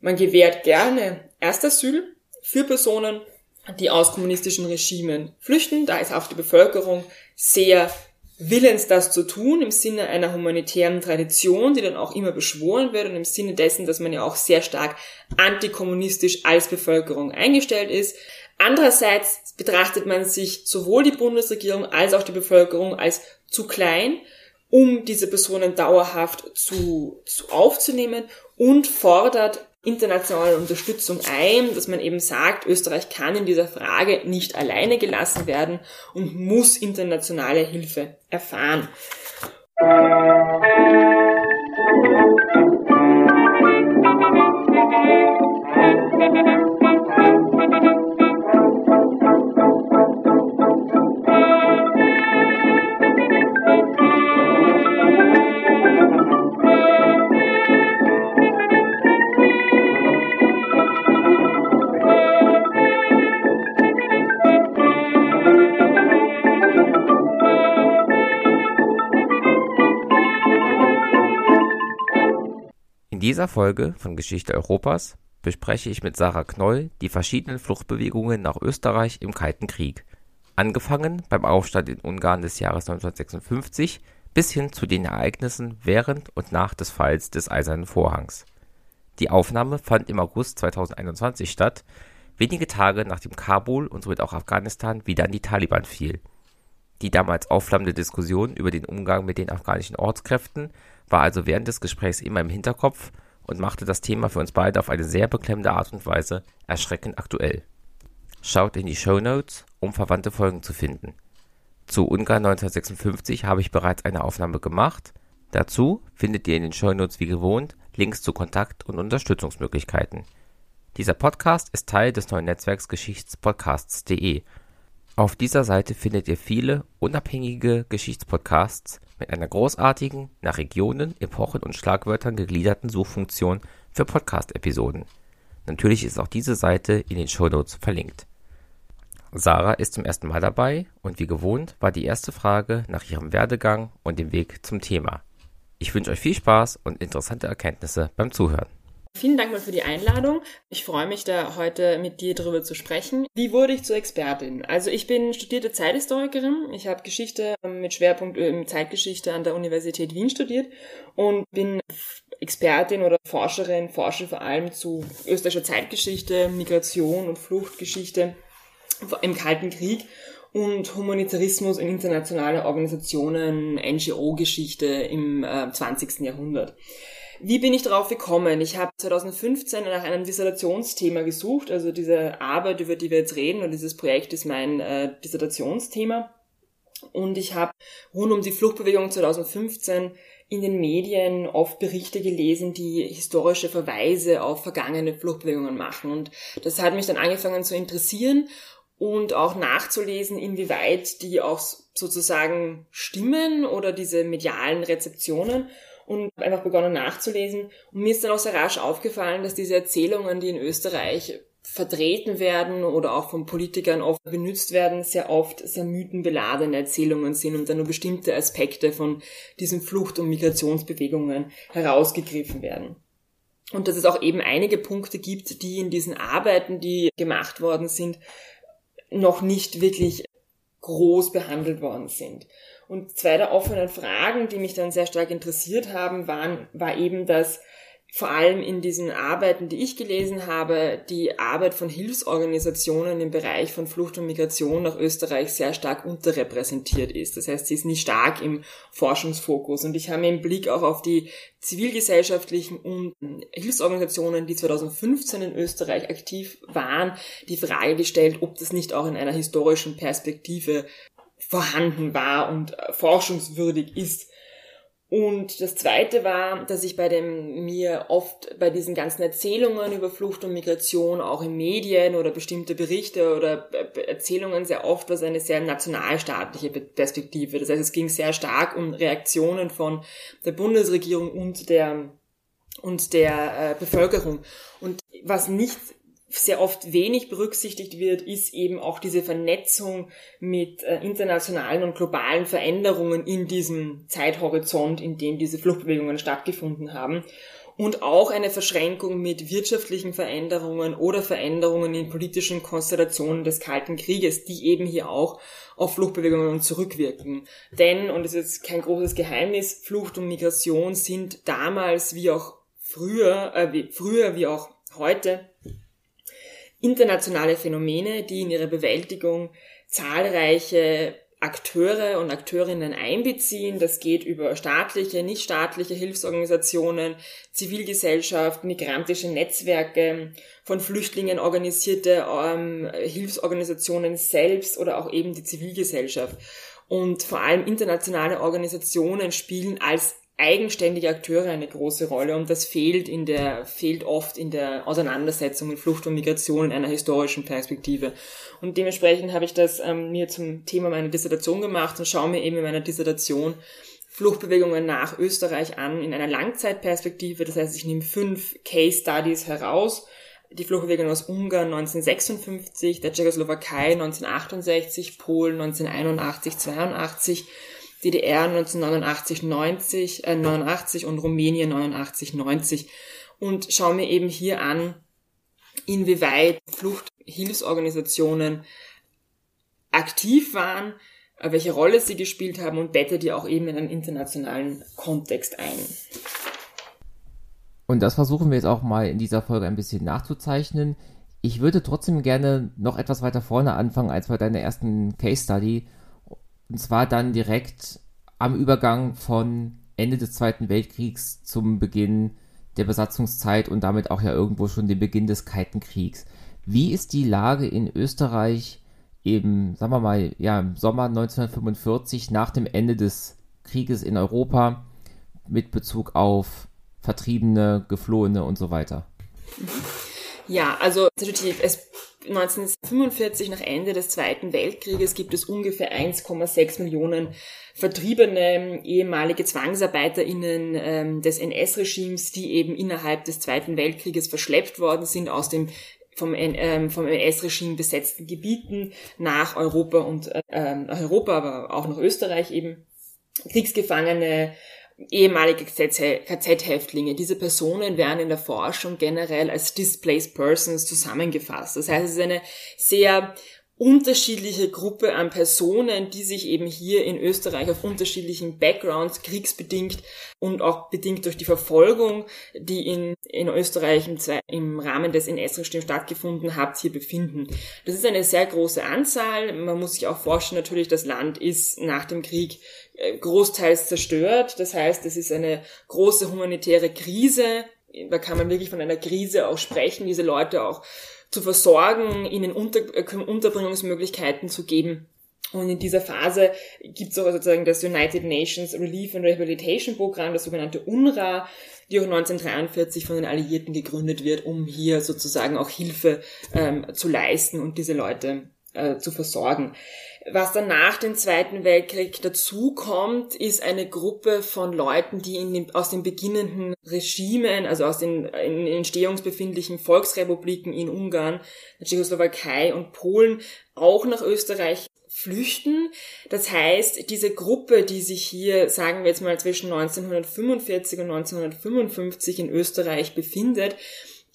Man gewährt gerne Erstasyl für Personen, die aus kommunistischen Regimen flüchten. Da ist auch die Bevölkerung sehr willens, das zu tun, im Sinne einer humanitären Tradition, die dann auch immer beschworen wird und im Sinne dessen, dass man ja auch sehr stark antikommunistisch als Bevölkerung eingestellt ist. Andererseits betrachtet man sich sowohl die Bundesregierung als auch die Bevölkerung als zu klein, um diese Personen dauerhaft zu, zu aufzunehmen und fordert internationale Unterstützung ein, dass man eben sagt, Österreich kann in dieser Frage nicht alleine gelassen werden und muss internationale Hilfe erfahren. Dieser Folge von Geschichte Europas bespreche ich mit Sarah Knoll die verschiedenen Fluchtbewegungen nach Österreich im Kalten Krieg, angefangen beim Aufstand in Ungarn des Jahres 1956 bis hin zu den Ereignissen während und nach des Falls des Eisernen Vorhangs. Die Aufnahme fand im August 2021 statt, wenige Tage nachdem Kabul und somit auch Afghanistan wieder an die Taliban fiel. Die damals aufflammende Diskussion über den Umgang mit den afghanischen Ortskräften war also während des Gesprächs immer im Hinterkopf und machte das Thema für uns beide auf eine sehr beklemmende Art und Weise erschreckend aktuell. Schaut in die Show Notes, um verwandte Folgen zu finden. Zu Ungarn 1956 habe ich bereits eine Aufnahme gemacht. Dazu findet ihr in den Show Notes wie gewohnt Links zu Kontakt- und Unterstützungsmöglichkeiten. Dieser Podcast ist Teil des neuen Netzwerks Geschichtspodcasts.de. Auf dieser Seite findet ihr viele unabhängige Geschichtspodcasts mit einer großartigen, nach Regionen, Epochen und Schlagwörtern gegliederten Suchfunktion für Podcast-Episoden. Natürlich ist auch diese Seite in den Shownotes verlinkt. Sarah ist zum ersten Mal dabei und wie gewohnt war die erste Frage nach ihrem Werdegang und dem Weg zum Thema. Ich wünsche euch viel Spaß und interessante Erkenntnisse beim Zuhören. Vielen Dank mal für die Einladung. Ich freue mich da heute mit dir darüber zu sprechen. Wie wurde ich zur Expertin? Also ich bin studierte Zeithistorikerin. Ich habe Geschichte mit Schwerpunkt äh, Zeitgeschichte an der Universität Wien studiert und bin Expertin oder Forscherin, forsche vor allem zu österreichischer Zeitgeschichte, Migration und Fluchtgeschichte im Kalten Krieg und Humanitarismus in internationale Organisationen, NGO-Geschichte im äh, 20. Jahrhundert. Wie bin ich darauf gekommen? Ich habe 2015 nach einem Dissertationsthema gesucht. Also diese Arbeit, über die wir jetzt reden, und dieses Projekt ist mein äh, Dissertationsthema. Und ich habe rund um die Fluchtbewegung 2015 in den Medien oft Berichte gelesen, die historische Verweise auf vergangene Fluchtbewegungen machen. Und das hat mich dann angefangen zu interessieren und auch nachzulesen, inwieweit die auch sozusagen stimmen oder diese medialen Rezeptionen und einfach begonnen nachzulesen. Und mir ist dann auch sehr rasch aufgefallen, dass diese Erzählungen, die in Österreich vertreten werden oder auch von Politikern oft benutzt werden, sehr oft sehr mythenbeladene Erzählungen sind und dann nur bestimmte Aspekte von diesen Flucht- und Migrationsbewegungen herausgegriffen werden. Und dass es auch eben einige Punkte gibt, die in diesen Arbeiten, die gemacht worden sind, noch nicht wirklich groß behandelt worden sind. Und zwei der offenen Fragen, die mich dann sehr stark interessiert haben, waren, war eben, dass vor allem in diesen Arbeiten, die ich gelesen habe, die Arbeit von Hilfsorganisationen im Bereich von Flucht und Migration nach Österreich sehr stark unterrepräsentiert ist. Das heißt, sie ist nicht stark im Forschungsfokus. Und ich habe im Blick auch auf die zivilgesellschaftlichen und Hilfsorganisationen, die 2015 in Österreich aktiv waren, die Frage gestellt, ob das nicht auch in einer historischen Perspektive vorhanden war und äh, forschungswürdig ist. Und das zweite war, dass ich bei dem mir oft bei diesen ganzen Erzählungen über Flucht und Migration auch in Medien oder bestimmte Berichte oder äh, Erzählungen sehr oft was eine sehr nationalstaatliche Perspektive. Das heißt, es ging sehr stark um Reaktionen von der Bundesregierung und der und der äh, Bevölkerung. Und was nicht sehr oft wenig berücksichtigt wird, ist eben auch diese Vernetzung mit äh, internationalen und globalen Veränderungen in diesem Zeithorizont, in dem diese Fluchtbewegungen stattgefunden haben. und auch eine Verschränkung mit wirtschaftlichen Veränderungen oder Veränderungen in politischen Konstellationen des Kalten Krieges, die eben hier auch auf Fluchtbewegungen zurückwirken. Denn, und es ist kein großes Geheimnis, Flucht und Migration sind damals wie auch früher, äh, wie, früher wie auch heute internationale Phänomene, die in ihrer Bewältigung zahlreiche Akteure und Akteurinnen einbeziehen. Das geht über staatliche, nichtstaatliche Hilfsorganisationen, Zivilgesellschaft, migrantische Netzwerke, von Flüchtlingen organisierte ähm, Hilfsorganisationen selbst oder auch eben die Zivilgesellschaft. Und vor allem internationale Organisationen spielen als eigenständige Akteure eine große Rolle und das fehlt in der, fehlt oft in der Auseinandersetzung mit Flucht und Migration in einer historischen Perspektive. Und dementsprechend habe ich das ähm, mir zum Thema meiner Dissertation gemacht und schaue mir eben in meiner Dissertation Fluchtbewegungen nach Österreich an in einer Langzeitperspektive. Das heißt, ich nehme fünf Case Studies heraus. Die Fluchtbewegung aus Ungarn 1956, der Tschechoslowakei 1968, Polen 1981, 82, DDR 1989, 90, äh, 89 und Rumänien 89, 90 und schaue mir eben hier an, inwieweit Fluchthilfsorganisationen aktiv waren, äh, welche Rolle sie gespielt haben und bette die auch eben in einen internationalen Kontext ein. Und das versuchen wir jetzt auch mal in dieser Folge ein bisschen nachzuzeichnen. Ich würde trotzdem gerne noch etwas weiter vorne anfangen als bei deiner ersten Case Study und zwar dann direkt am Übergang von Ende des Zweiten Weltkriegs zum Beginn der Besatzungszeit und damit auch ja irgendwo schon den Beginn des Kalten Kriegs. Wie ist die Lage in Österreich eben, sagen wir mal, ja, im Sommer 1945 nach dem Ende des Krieges in Europa mit Bezug auf Vertriebene, Geflohene und so weiter? Ja, also es 1945 nach Ende des Zweiten Weltkrieges gibt es ungefähr 1,6 Millionen vertriebene ehemalige ZwangsarbeiterInnen ähm, des NS-Regimes, die eben innerhalb des Zweiten Weltkrieges verschleppt worden sind aus dem vom, ähm, vom NS-Regime besetzten Gebieten nach Europa und äh, Europa, aber auch nach Österreich eben. Kriegsgefangene, ehemalige KZ-Häftlinge. Diese Personen werden in der Forschung generell als Displaced Persons zusammengefasst. Das heißt, es ist eine sehr unterschiedliche Gruppe an Personen, die sich eben hier in Österreich auf unterschiedlichen Backgrounds, kriegsbedingt und auch bedingt durch die Verfolgung, die in, in Österreich im, im Rahmen des NS-Regimes stattgefunden hat, hier befinden. Das ist eine sehr große Anzahl. Man muss sich auch vorstellen, natürlich, das Land ist nach dem Krieg äh, großteils zerstört. Das heißt, es ist eine große humanitäre Krise. Da kann man wirklich von einer Krise auch sprechen, diese Leute auch zu versorgen, ihnen Unter äh, Unterbringungsmöglichkeiten zu geben. Und in dieser Phase gibt es auch sozusagen das United Nations Relief and Rehabilitation Programm, das sogenannte UNRWA, die auch 1943 von den Alliierten gegründet wird, um hier sozusagen auch Hilfe ähm, zu leisten und diese Leute äh, zu versorgen. Was dann nach dem Zweiten Weltkrieg dazukommt, ist eine Gruppe von Leuten, die den, aus den beginnenden Regimen, also aus den in entstehungsbefindlichen Volksrepubliken in Ungarn, der Tschechoslowakei und Polen auch nach Österreich flüchten. Das heißt, diese Gruppe, die sich hier, sagen wir jetzt mal, zwischen 1945 und 1955 in Österreich befindet,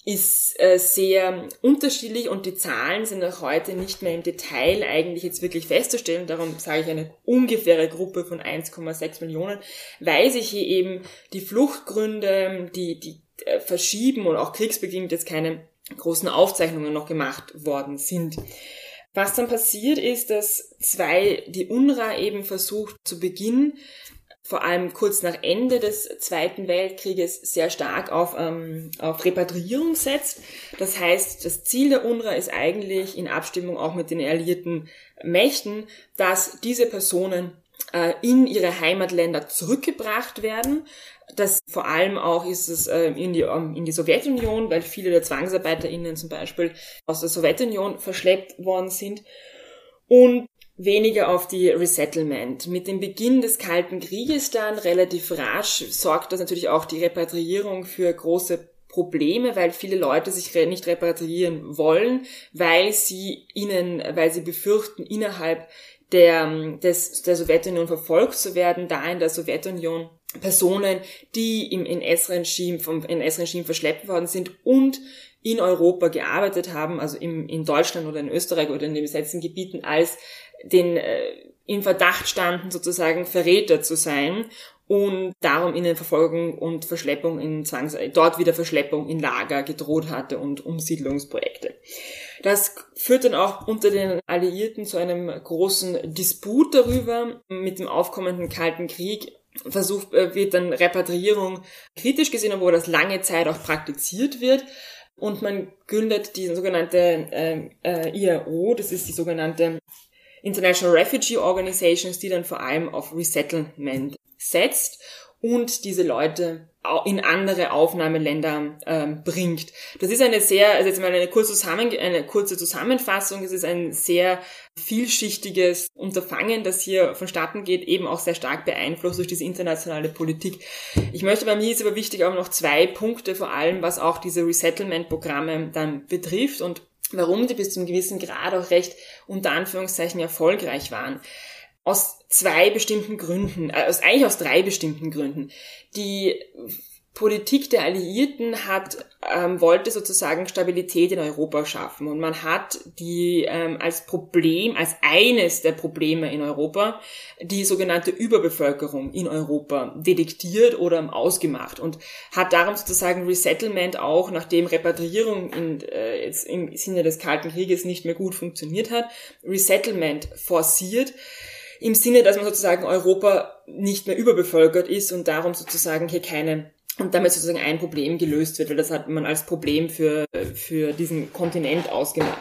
ist äh, sehr unterschiedlich und die Zahlen sind auch heute nicht mehr im Detail eigentlich jetzt wirklich festzustellen. Darum sage ich eine ungefähre Gruppe von 1,6 Millionen, weil sich hier eben die Fluchtgründe, die, die äh, verschieben und auch kriegsbedingt jetzt keine großen Aufzeichnungen noch gemacht worden sind. Was dann passiert ist, dass zwei, die UNRWA eben versucht zu Beginn vor allem kurz nach Ende des Zweiten Weltkrieges sehr stark auf, ähm, auf Repatriierung setzt. Das heißt, das Ziel der UNRWA ist eigentlich in Abstimmung auch mit den alliierten Mächten, dass diese Personen äh, in ihre Heimatländer zurückgebracht werden. Das vor allem auch ist es äh, in, die, ähm, in die Sowjetunion, weil viele der ZwangsarbeiterInnen zum Beispiel aus der Sowjetunion verschleppt worden sind. Und weniger auf die Resettlement. Mit dem Beginn des Kalten Krieges dann relativ rasch sorgt das natürlich auch die Repatriierung für große Probleme, weil viele Leute sich nicht repatriieren wollen, weil sie ihnen, weil sie befürchten, innerhalb der, des, der Sowjetunion verfolgt zu werden, da in der Sowjetunion Personen, die im NS-Regime, vom NS-Regime verschleppt worden sind und in Europa gearbeitet haben, also im, in Deutschland oder in Österreich oder in den besetzten Gebieten, als den äh, in Verdacht standen, sozusagen Verräter zu sein und darum ihnen Verfolgung und Verschleppung in Zwangs dort wieder Verschleppung in Lager gedroht hatte und Umsiedlungsprojekte. Das führt dann auch unter den Alliierten zu einem großen Disput darüber. Mit dem aufkommenden Kalten Krieg versucht, äh, wird dann Repatriierung kritisch gesehen, obwohl das lange Zeit auch praktiziert wird. Und man gründet die sogenannte äh, äh, IRO, das ist die sogenannte International Refugee Organizations, die dann vor allem auf Resettlement setzt und diese Leute in andere Aufnahmeländer ähm, bringt. Das ist eine sehr, also jetzt mal eine kurze, Zusammen eine kurze Zusammenfassung, es ist ein sehr vielschichtiges Unterfangen, das hier vonstatten geht, eben auch sehr stark beeinflusst durch diese internationale Politik. Ich möchte bei mir ist aber wichtig auch noch zwei Punkte, vor allem was auch diese Resettlement-Programme dann betrifft und warum die bis zu einem gewissen Grad auch recht unter Anführungszeichen erfolgreich waren. Aus zwei bestimmten Gründen, äh, aus, eigentlich aus drei bestimmten Gründen. Die Politik der Alliierten hat, ähm, wollte sozusagen Stabilität in Europa schaffen. Und man hat die ähm, als Problem, als eines der Probleme in Europa, die sogenannte Überbevölkerung in Europa detektiert oder ausgemacht und hat darum sozusagen Resettlement auch, nachdem Repatriierung in, äh, jetzt im Sinne des Kalten Krieges nicht mehr gut funktioniert hat, Resettlement forciert im Sinne, dass man sozusagen Europa nicht mehr überbevölkert ist und darum sozusagen hier keine und damit sozusagen ein Problem gelöst wird, weil das hat man als Problem für, für diesen Kontinent ausgemacht.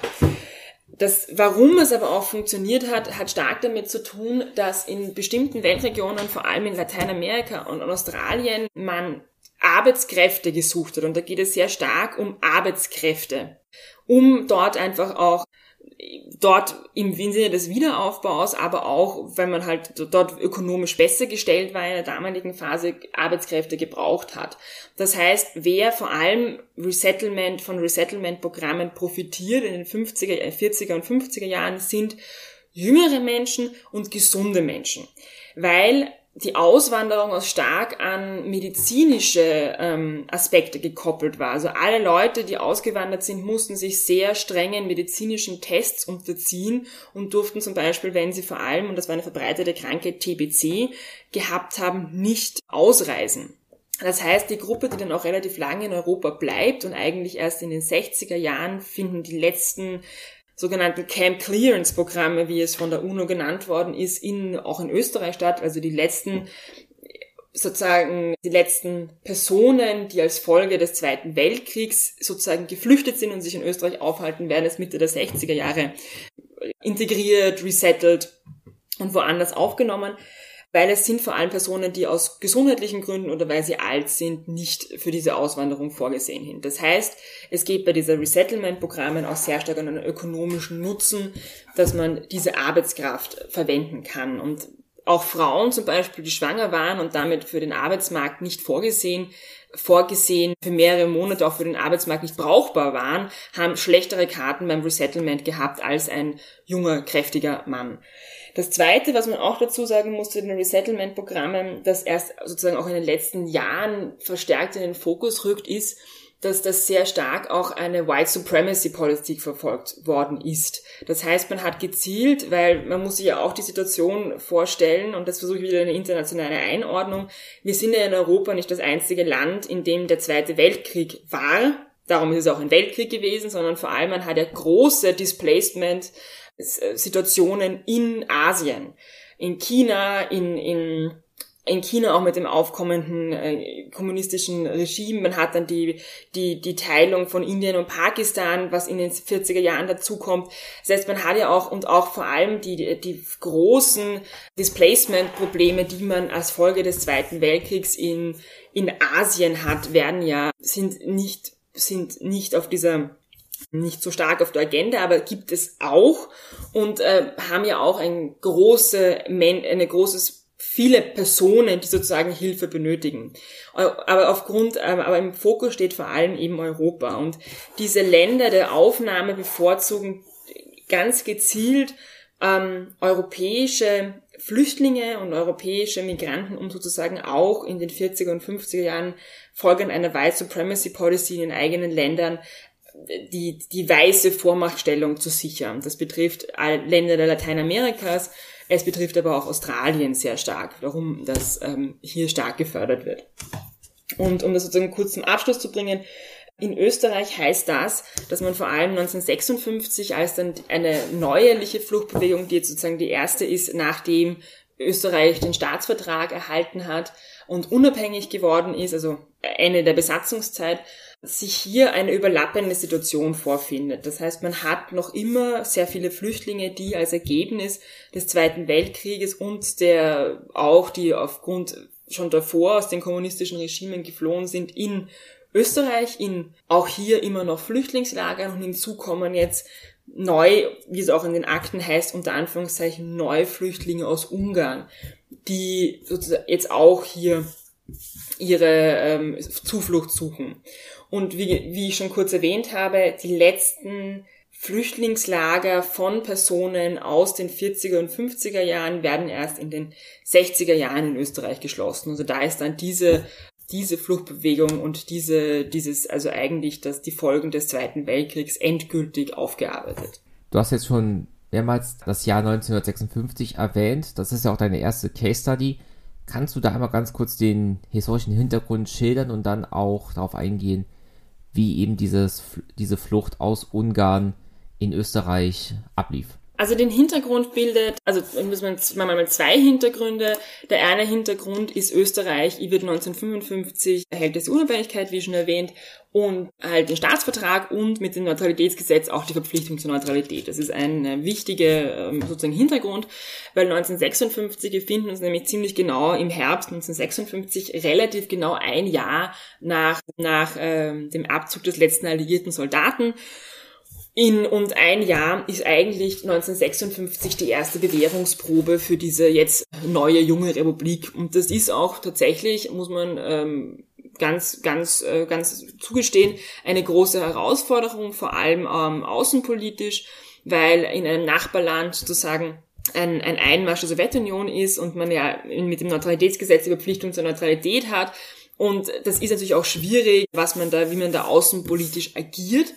Das, warum es aber auch funktioniert hat, hat stark damit zu tun, dass in bestimmten Weltregionen, vor allem in Lateinamerika und in Australien, man Arbeitskräfte gesucht hat. Und da geht es sehr stark um Arbeitskräfte, um dort einfach auch dort im Sinne des Wiederaufbaus, aber auch, wenn man halt dort ökonomisch besser gestellt war in der damaligen Phase, Arbeitskräfte gebraucht hat. Das heißt, wer vor allem Resettlement von Resettlement-Programmen profitiert in den 50er, 40er und 50er Jahren sind jüngere Menschen und gesunde Menschen. Weil die Auswanderung auch stark an medizinische ähm, Aspekte gekoppelt war. Also alle Leute, die ausgewandert sind, mussten sich sehr strengen medizinischen Tests unterziehen und durften zum Beispiel, wenn sie vor allem, und das war eine verbreitete Krankheit, TBC gehabt haben, nicht ausreisen. Das heißt, die Gruppe, die dann auch relativ lange in Europa bleibt und eigentlich erst in den 60er Jahren finden die letzten sogenannten Camp Clearance Programme, wie es von der UNO genannt worden ist, in, auch in Österreich statt. Also die letzten sozusagen die letzten Personen, die als Folge des Zweiten Weltkriegs sozusagen geflüchtet sind und sich in Österreich aufhalten, werden es Mitte der 60er Jahre integriert, resettled und woanders aufgenommen weil es sind vor allem Personen, die aus gesundheitlichen Gründen oder weil sie alt sind, nicht für diese Auswanderung vorgesehen sind. Das heißt, es geht bei dieser Resettlement-Programmen auch sehr stark an einen ökonomischen Nutzen, dass man diese Arbeitskraft verwenden kann. Und auch Frauen zum Beispiel, die schwanger waren und damit für den Arbeitsmarkt nicht vorgesehen, vorgesehen für mehrere Monate auch für den Arbeitsmarkt nicht brauchbar waren, haben schlechtere Karten beim Resettlement gehabt als ein junger, kräftiger Mann. Das Zweite, was man auch dazu sagen muss zu den Resettlement-Programmen, das erst sozusagen auch in den letzten Jahren verstärkt in den Fokus rückt, ist, dass das sehr stark auch eine White Supremacy Politik verfolgt worden ist. Das heißt, man hat gezielt, weil man muss sich ja auch die Situation vorstellen, und das versuche ich wieder eine internationale Einordnung, wir sind ja in Europa nicht das einzige Land, in dem der Zweite Weltkrieg war. Darum ist es auch ein Weltkrieg gewesen, sondern vor allem man hat ja große Displacement Situationen in Asien, in China, in, in, in China auch mit dem aufkommenden äh, kommunistischen Regime. Man hat dann die, die, die Teilung von Indien und Pakistan, was in den 40er Jahren dazukommt. Das heißt, man hat ja auch und auch vor allem die, die großen Displacement-Probleme, die man als Folge des Zweiten Weltkriegs in, in Asien hat, werden ja, sind nicht, sind nicht auf dieser nicht so stark auf der Agenda, aber gibt es auch und äh, haben ja auch ein große, eine großes viele Personen, die sozusagen Hilfe benötigen. Aber aufgrund, ähm, aber im Fokus steht vor allem eben Europa und diese Länder der Aufnahme bevorzugen ganz gezielt ähm, europäische Flüchtlinge und europäische Migranten, um sozusagen auch in den 40er und 50er Jahren folgend einer White Supremacy Policy in den eigenen Ländern die, die weiße Vormachtstellung zu sichern. Das betrifft Länder der Lateinamerikas, es betrifft aber auch Australien sehr stark, warum das ähm, hier stark gefördert wird. Und um das sozusagen kurz zum Abschluss zu bringen, in Österreich heißt das, dass man vor allem 1956 als dann eine neuerliche Fluchtbewegung, die jetzt sozusagen die erste ist, nachdem Österreich den Staatsvertrag erhalten hat und unabhängig geworden ist, also Ende der Besatzungszeit, sich hier eine überlappende Situation vorfindet. Das heißt, man hat noch immer sehr viele Flüchtlinge, die als Ergebnis des Zweiten Weltkrieges und der auch, die aufgrund schon davor aus den kommunistischen Regimen geflohen sind, in Österreich, in auch hier immer noch Flüchtlingslagern und hinzu kommen jetzt neu, wie es auch in den Akten heißt, unter Anführungszeichen Neuflüchtlinge aus Ungarn, die sozusagen jetzt auch hier ihre ähm, Zuflucht suchen. Und wie, wie ich schon kurz erwähnt habe, die letzten Flüchtlingslager von Personen aus den 40er und 50er Jahren werden erst in den 60er Jahren in Österreich geschlossen. Also da ist dann diese diese Fluchtbewegung und diese, dieses, also eigentlich das, die Folgen des Zweiten Weltkriegs endgültig aufgearbeitet. Du hast jetzt schon mehrmals das Jahr 1956 erwähnt. Das ist ja auch deine erste Case Study. Kannst du da einmal ganz kurz den historischen Hintergrund schildern und dann auch darauf eingehen, wie eben dieses, diese Flucht aus Ungarn in Österreich ablief? Also den Hintergrund bildet, also müssen wir mal zwei Hintergründe. Der eine Hintergrund ist Österreich, wird 1955 erhält es Unabhängigkeit, wie schon erwähnt, und halt den Staatsvertrag und mit dem Neutralitätsgesetz auch die Verpflichtung zur Neutralität. Das ist ein wichtiger ähm, sozusagen Hintergrund, weil 1956, wir finden uns nämlich ziemlich genau im Herbst 1956, relativ genau ein Jahr nach, nach ähm, dem Abzug des letzten alliierten Soldaten. In und ein Jahr ist eigentlich 1956 die erste Bewährungsprobe für diese jetzt neue junge Republik. Und das ist auch tatsächlich, muss man ähm, ganz, ganz, äh, ganz zugestehen, eine große Herausforderung, vor allem ähm, außenpolitisch, weil in einem Nachbarland sozusagen ein, ein Einmarsch der Sowjetunion ist und man ja mit dem Neutralitätsgesetz die Verpflichtung zur Neutralität hat. Und das ist natürlich auch schwierig, was man da, wie man da außenpolitisch agiert.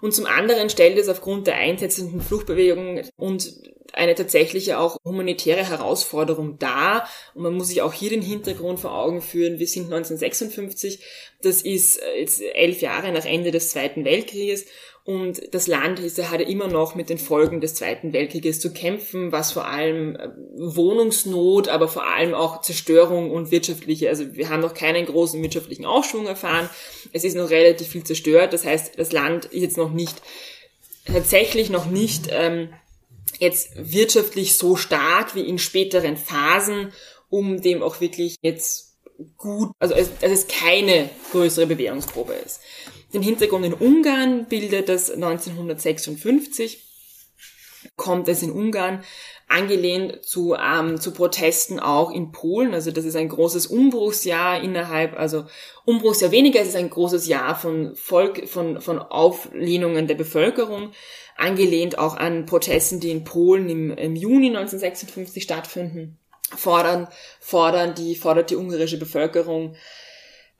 Und zum anderen stellt es aufgrund der einsetzenden Fluchtbewegung und eine tatsächliche auch humanitäre Herausforderung dar. Und man muss sich auch hier den Hintergrund vor Augen führen. Wir sind 1956, das ist jetzt elf Jahre nach Ende des Zweiten Weltkrieges und das Land hatte immer noch mit den Folgen des Zweiten Weltkrieges zu kämpfen, was vor allem äh, Wohnungsnot, aber vor allem auch Zerstörung und wirtschaftliche, also wir haben noch keinen großen wirtschaftlichen Aufschwung erfahren. Es ist noch relativ viel zerstört. Das heißt, das Land ist jetzt noch nicht, tatsächlich noch nicht ähm, jetzt wirtschaftlich so stark wie in späteren Phasen, um dem auch wirklich jetzt gut, also dass es keine größere Bewährungsprobe ist. Den Hintergrund in Ungarn bildet das 1956, kommt es in Ungarn angelehnt zu, ähm, zu Protesten auch in Polen. Also das ist ein großes Umbruchsjahr innerhalb, also Umbruchsjahr weniger, es ist ein großes Jahr von Volk, von, von Auflehnungen der Bevölkerung, angelehnt auch an Protesten, die in Polen im, im Juni 1956 stattfinden, fordern, fordern die, fordert die ungarische Bevölkerung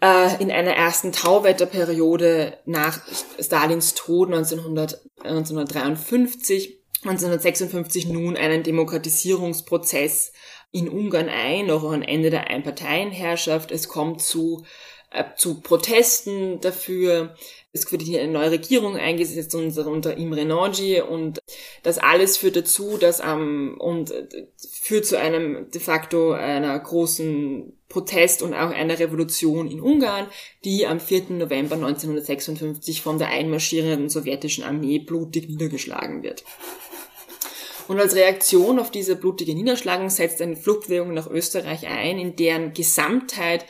äh, in einer ersten Tauwetterperiode nach Stalins Tod 1900, 1953, 1956 nun einen Demokratisierungsprozess in Ungarn ein, auch ein Ende der Einparteienherrschaft. Es kommt zu, äh, zu Protesten dafür. Es wird hier eine neue Regierung eingesetzt unter, unter Imre Nagy und das alles führt dazu, dass am, und führt zu einem de facto einer großen Protest und auch einer Revolution in Ungarn, die am 4. November 1956 von der einmarschierenden sowjetischen Armee blutig niedergeschlagen wird. Und als Reaktion auf diese blutige Niederschlagung setzt eine Fluchtbewegung nach Österreich ein, in deren Gesamtheit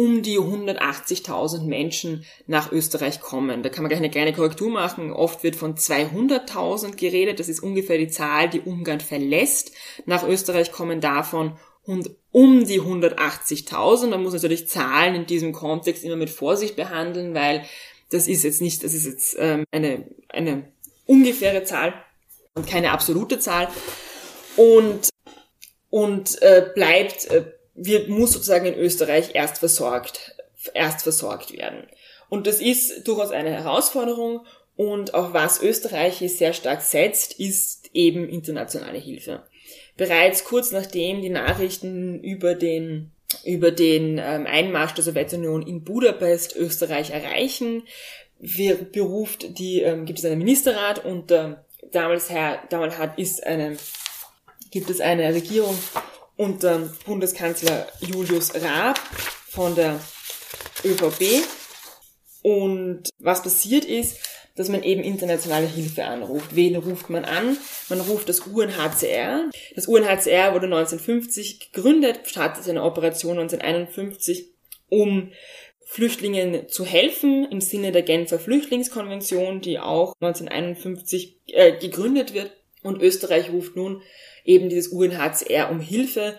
um die 180.000 Menschen nach Österreich kommen. Da kann man gleich eine kleine Korrektur machen. Oft wird von 200.000 geredet. Das ist ungefähr die Zahl, die Ungarn verlässt. Nach Österreich kommen davon und um die 180.000. Man muss natürlich Zahlen in diesem Kontext immer mit Vorsicht behandeln, weil das ist jetzt nicht, das ist jetzt ähm, eine, eine ungefähre Zahl und keine absolute Zahl. Und und äh, bleibt, äh, wird, muss sozusagen in Österreich erst versorgt, erst versorgt werden. Und das ist durchaus eine Herausforderung und auch was Österreich hier sehr stark setzt, ist eben internationale Hilfe. Bereits kurz nachdem die Nachrichten über den über den ähm, Einmarsch der Sowjetunion in Budapest Österreich erreichen, wir beruft die ähm, gibt es einen Ministerrat und äh, damals Herr damals hat ist eine gibt es eine Regierung unter Bundeskanzler Julius Raab von der ÖVP und was passiert ist, dass man eben internationale Hilfe anruft. Wen ruft man an? Man ruft das UNHCR. Das UNHCR wurde 1950 gegründet, startete seine Operation 1951, um Flüchtlingen zu helfen im Sinne der Genfer Flüchtlingskonvention, die auch 1951 äh, gegründet wird. Und Österreich ruft nun eben dieses UNHCR um Hilfe,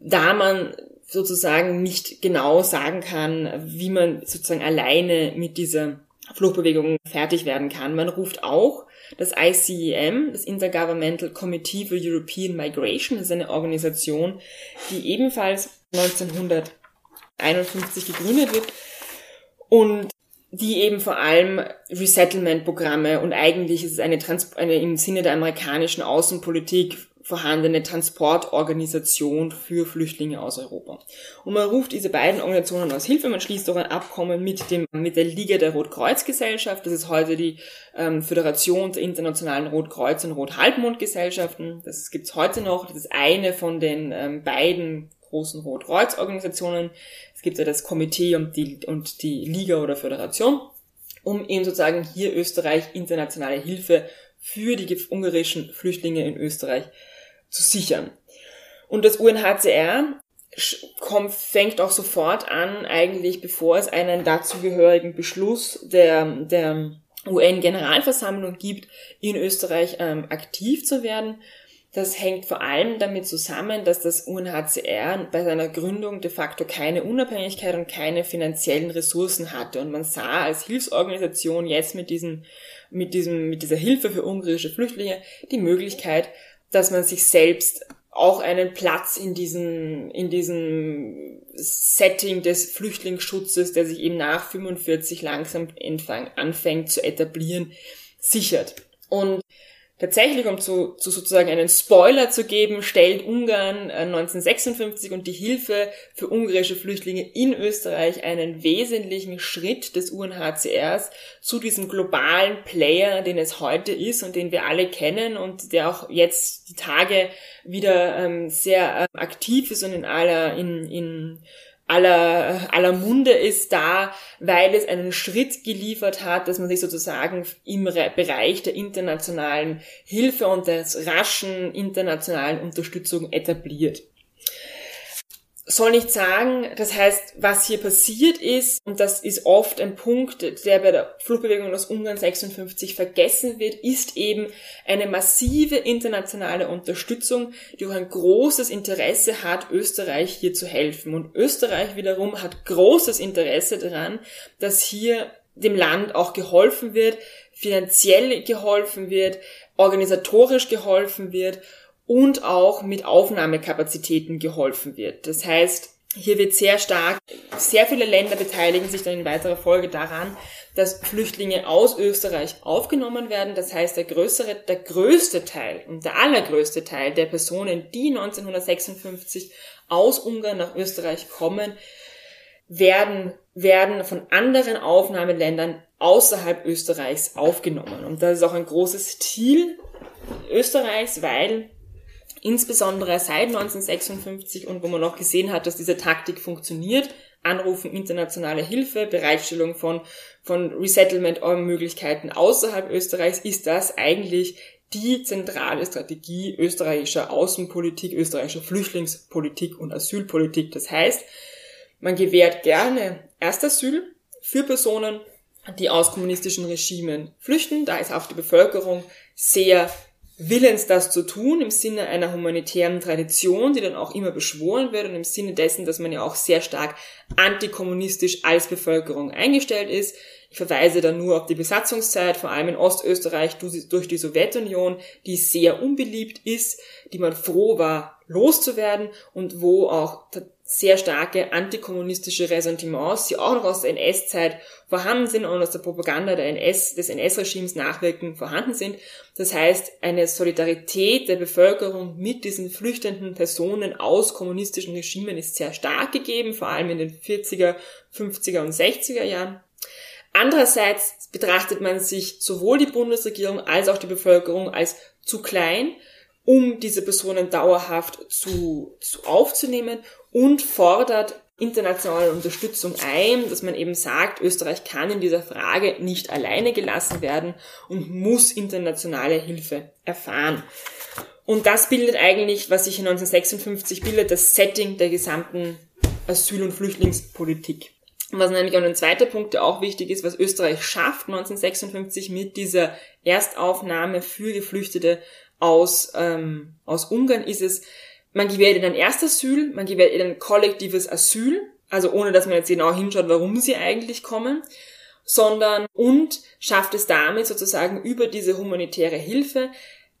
da man sozusagen nicht genau sagen kann, wie man sozusagen alleine mit dieser Fluchtbewegung fertig werden kann. Man ruft auch das ICEM, das Intergovernmental Committee for European Migration, das ist eine Organisation, die ebenfalls 1951 gegründet wird und die eben vor allem Resettlement-Programme und eigentlich ist es eine, Trans eine im Sinne der amerikanischen Außenpolitik vorhandene Transportorganisation für Flüchtlinge aus Europa. Und man ruft diese beiden Organisationen aus Hilfe, man schließt auch ein Abkommen mit dem mit der Liga der Rotkreuzgesellschaft, das ist heute die ähm, Föderation der internationalen Rotkreuz- und Rothalbmondgesellschaften. Das gibt's heute noch. Das ist eine von den ähm, beiden großen Rotkreuzorganisationen. Es gibt ja das Komitee und die, und die Liga oder Föderation, um eben sozusagen hier Österreich internationale Hilfe für die ungarischen Flüchtlinge in Österreich zu sichern. Und das UNHCR kommt, fängt auch sofort an, eigentlich bevor es einen dazugehörigen Beschluss der, der UN-Generalversammlung gibt, in Österreich ähm, aktiv zu werden. Das hängt vor allem damit zusammen, dass das UNHCR bei seiner Gründung de facto keine Unabhängigkeit und keine finanziellen Ressourcen hatte. Und man sah als Hilfsorganisation jetzt mit diesem, mit diesem, mit dieser Hilfe für ungarische Flüchtlinge die Möglichkeit, dass man sich selbst auch einen Platz in diesem, in diesem Setting des Flüchtlingsschutzes, der sich eben nach 45 langsam anfängt zu etablieren, sichert. Und Tatsächlich, um zu, zu sozusagen einen Spoiler zu geben, stellt Ungarn 1956 äh, und die Hilfe für ungarische Flüchtlinge in Österreich einen wesentlichen Schritt des UNHCRs zu diesem globalen Player, den es heute ist und den wir alle kennen und der auch jetzt die Tage wieder ähm, sehr äh, aktiv ist und in aller, in, in aller, aller Munde ist da, weil es einen Schritt geliefert hat, dass man sich sozusagen im Bereich der internationalen Hilfe und des raschen internationalen Unterstützung etabliert soll nicht sagen, das heißt, was hier passiert ist, und das ist oft ein Punkt, der bei der Fluchtbewegung aus Ungarn 56 vergessen wird, ist eben eine massive internationale Unterstützung, die auch ein großes Interesse hat, Österreich hier zu helfen. Und Österreich wiederum hat großes Interesse daran, dass hier dem Land auch geholfen wird, finanziell geholfen wird, organisatorisch geholfen wird und auch mit Aufnahmekapazitäten geholfen wird. Das heißt, hier wird sehr stark, sehr viele Länder beteiligen sich dann in weiterer Folge daran, dass Flüchtlinge aus Österreich aufgenommen werden. Das heißt, der größere, der größte Teil und der allergrößte Teil der Personen, die 1956 aus Ungarn nach Österreich kommen, werden, werden von anderen Aufnahmeländern außerhalb Österreichs aufgenommen. Und das ist auch ein großes Ziel Österreichs, weil insbesondere seit 1956 und wo man auch gesehen hat, dass diese Taktik funktioniert, Anrufen internationale Hilfe, Bereitstellung von, von Resettlement-Möglichkeiten außerhalb Österreichs, ist das eigentlich die zentrale Strategie österreichischer Außenpolitik, österreichischer Flüchtlingspolitik und Asylpolitik. Das heißt, man gewährt gerne Erstasyl für Personen, die aus kommunistischen Regimen flüchten. Da ist auch die Bevölkerung sehr willens, das zu tun, im Sinne einer humanitären Tradition, die dann auch immer beschworen wird und im Sinne dessen, dass man ja auch sehr stark antikommunistisch als Bevölkerung eingestellt ist. Ich verweise da nur auf die Besatzungszeit, vor allem in Ostösterreich durch die Sowjetunion, die sehr unbeliebt ist, die man froh war loszuwerden und wo auch sehr starke antikommunistische Ressentiments, die auch noch aus der NS-Zeit vorhanden sind und aus der Propaganda der NS, des NS-Regimes nachwirkend vorhanden sind. Das heißt, eine Solidarität der Bevölkerung mit diesen flüchtenden Personen aus kommunistischen Regimen ist sehr stark gegeben, vor allem in den 40er, 50er und 60er Jahren. Andererseits betrachtet man sich sowohl die Bundesregierung als auch die Bevölkerung als zu klein, um diese Personen dauerhaft zu, zu aufzunehmen und fordert internationale Unterstützung ein, dass man eben sagt, Österreich kann in dieser Frage nicht alleine gelassen werden und muss internationale Hilfe erfahren. Und das bildet eigentlich, was sich in 1956 bildet, das Setting der gesamten Asyl- und Flüchtlingspolitik. Was nämlich auch ein zweiter Punkt, der auch wichtig ist, was Österreich schafft 1956 mit dieser Erstaufnahme für Geflüchtete aus, ähm, aus Ungarn, ist es, man gewährt ihnen ein Erstasyl, man gewährt ihnen kollektives Asyl, also ohne dass man jetzt genau hinschaut, warum sie eigentlich kommen, sondern und schafft es damit sozusagen über diese humanitäre Hilfe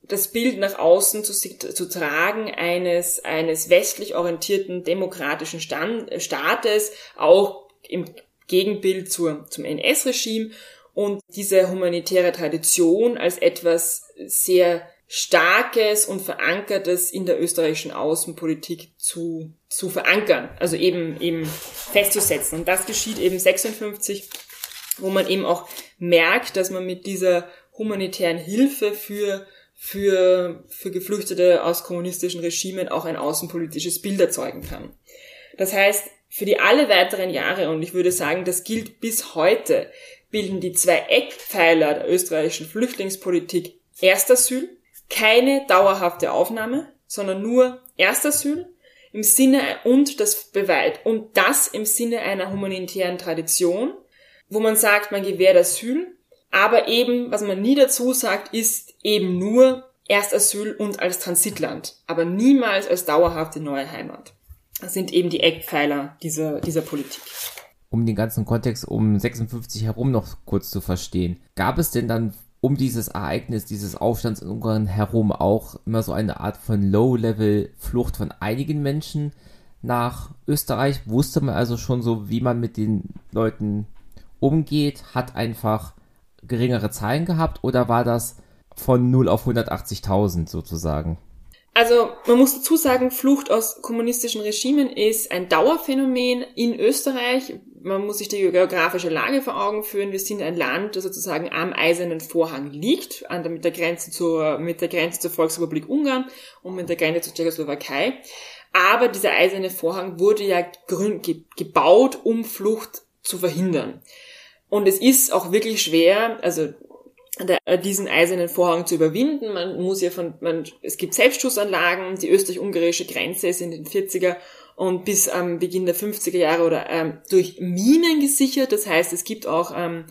das Bild nach außen zu, zu tragen eines, eines westlich orientierten demokratischen Stand, Staates, auch im Gegenbild zur, zum NS-Regime und diese humanitäre Tradition als etwas sehr Starkes und Verankertes in der österreichischen Außenpolitik zu, zu verankern, also eben, eben festzusetzen. Und das geschieht eben 56, wo man eben auch merkt, dass man mit dieser humanitären Hilfe für, für, für Geflüchtete aus kommunistischen Regimen auch ein außenpolitisches Bild erzeugen kann. Das heißt, für die alle weiteren Jahre, und ich würde sagen, das gilt bis heute, bilden die zwei Eckpfeiler der österreichischen Flüchtlingspolitik Erstasyl keine dauerhafte Aufnahme, sondern nur Erstasyl im Sinne und das beweit und das im Sinne einer humanitären Tradition, wo man sagt, man gewährt Asyl, aber eben, was man nie dazu sagt, ist eben nur Erstasyl und als Transitland, aber niemals als dauerhafte neue Heimat. Das sind eben die Eckpfeiler dieser, dieser Politik. Um den ganzen Kontext um 56 herum noch kurz zu verstehen, gab es denn dann um dieses Ereignis, dieses Aufstands in Ungarn herum auch immer so eine Art von Low-Level-Flucht von einigen Menschen nach Österreich. Wusste man also schon so, wie man mit den Leuten umgeht, hat einfach geringere Zahlen gehabt oder war das von 0 auf 180.000 sozusagen? Also man muss dazu sagen, Flucht aus kommunistischen Regimen ist ein Dauerphänomen in Österreich man muss sich die geografische Lage vor Augen führen. Wir sind ein Land, das sozusagen am eisernen Vorhang liegt, an der, mit der Grenze zur, mit der Grenze zur Volksrepublik Ungarn und mit der Grenze zur Tschechoslowakei. Aber dieser eiserne Vorhang wurde ja gebaut, um Flucht zu verhindern. Und es ist auch wirklich schwer, also diesen eisernen Vorhang zu überwinden. Man muss ja von, man, es gibt Selbstschussanlagen, die österreich-ungarische Grenze ist in den 40er und bis am Beginn der 50er Jahre oder ähm, durch Minen gesichert. Das heißt, es gibt auch ähm,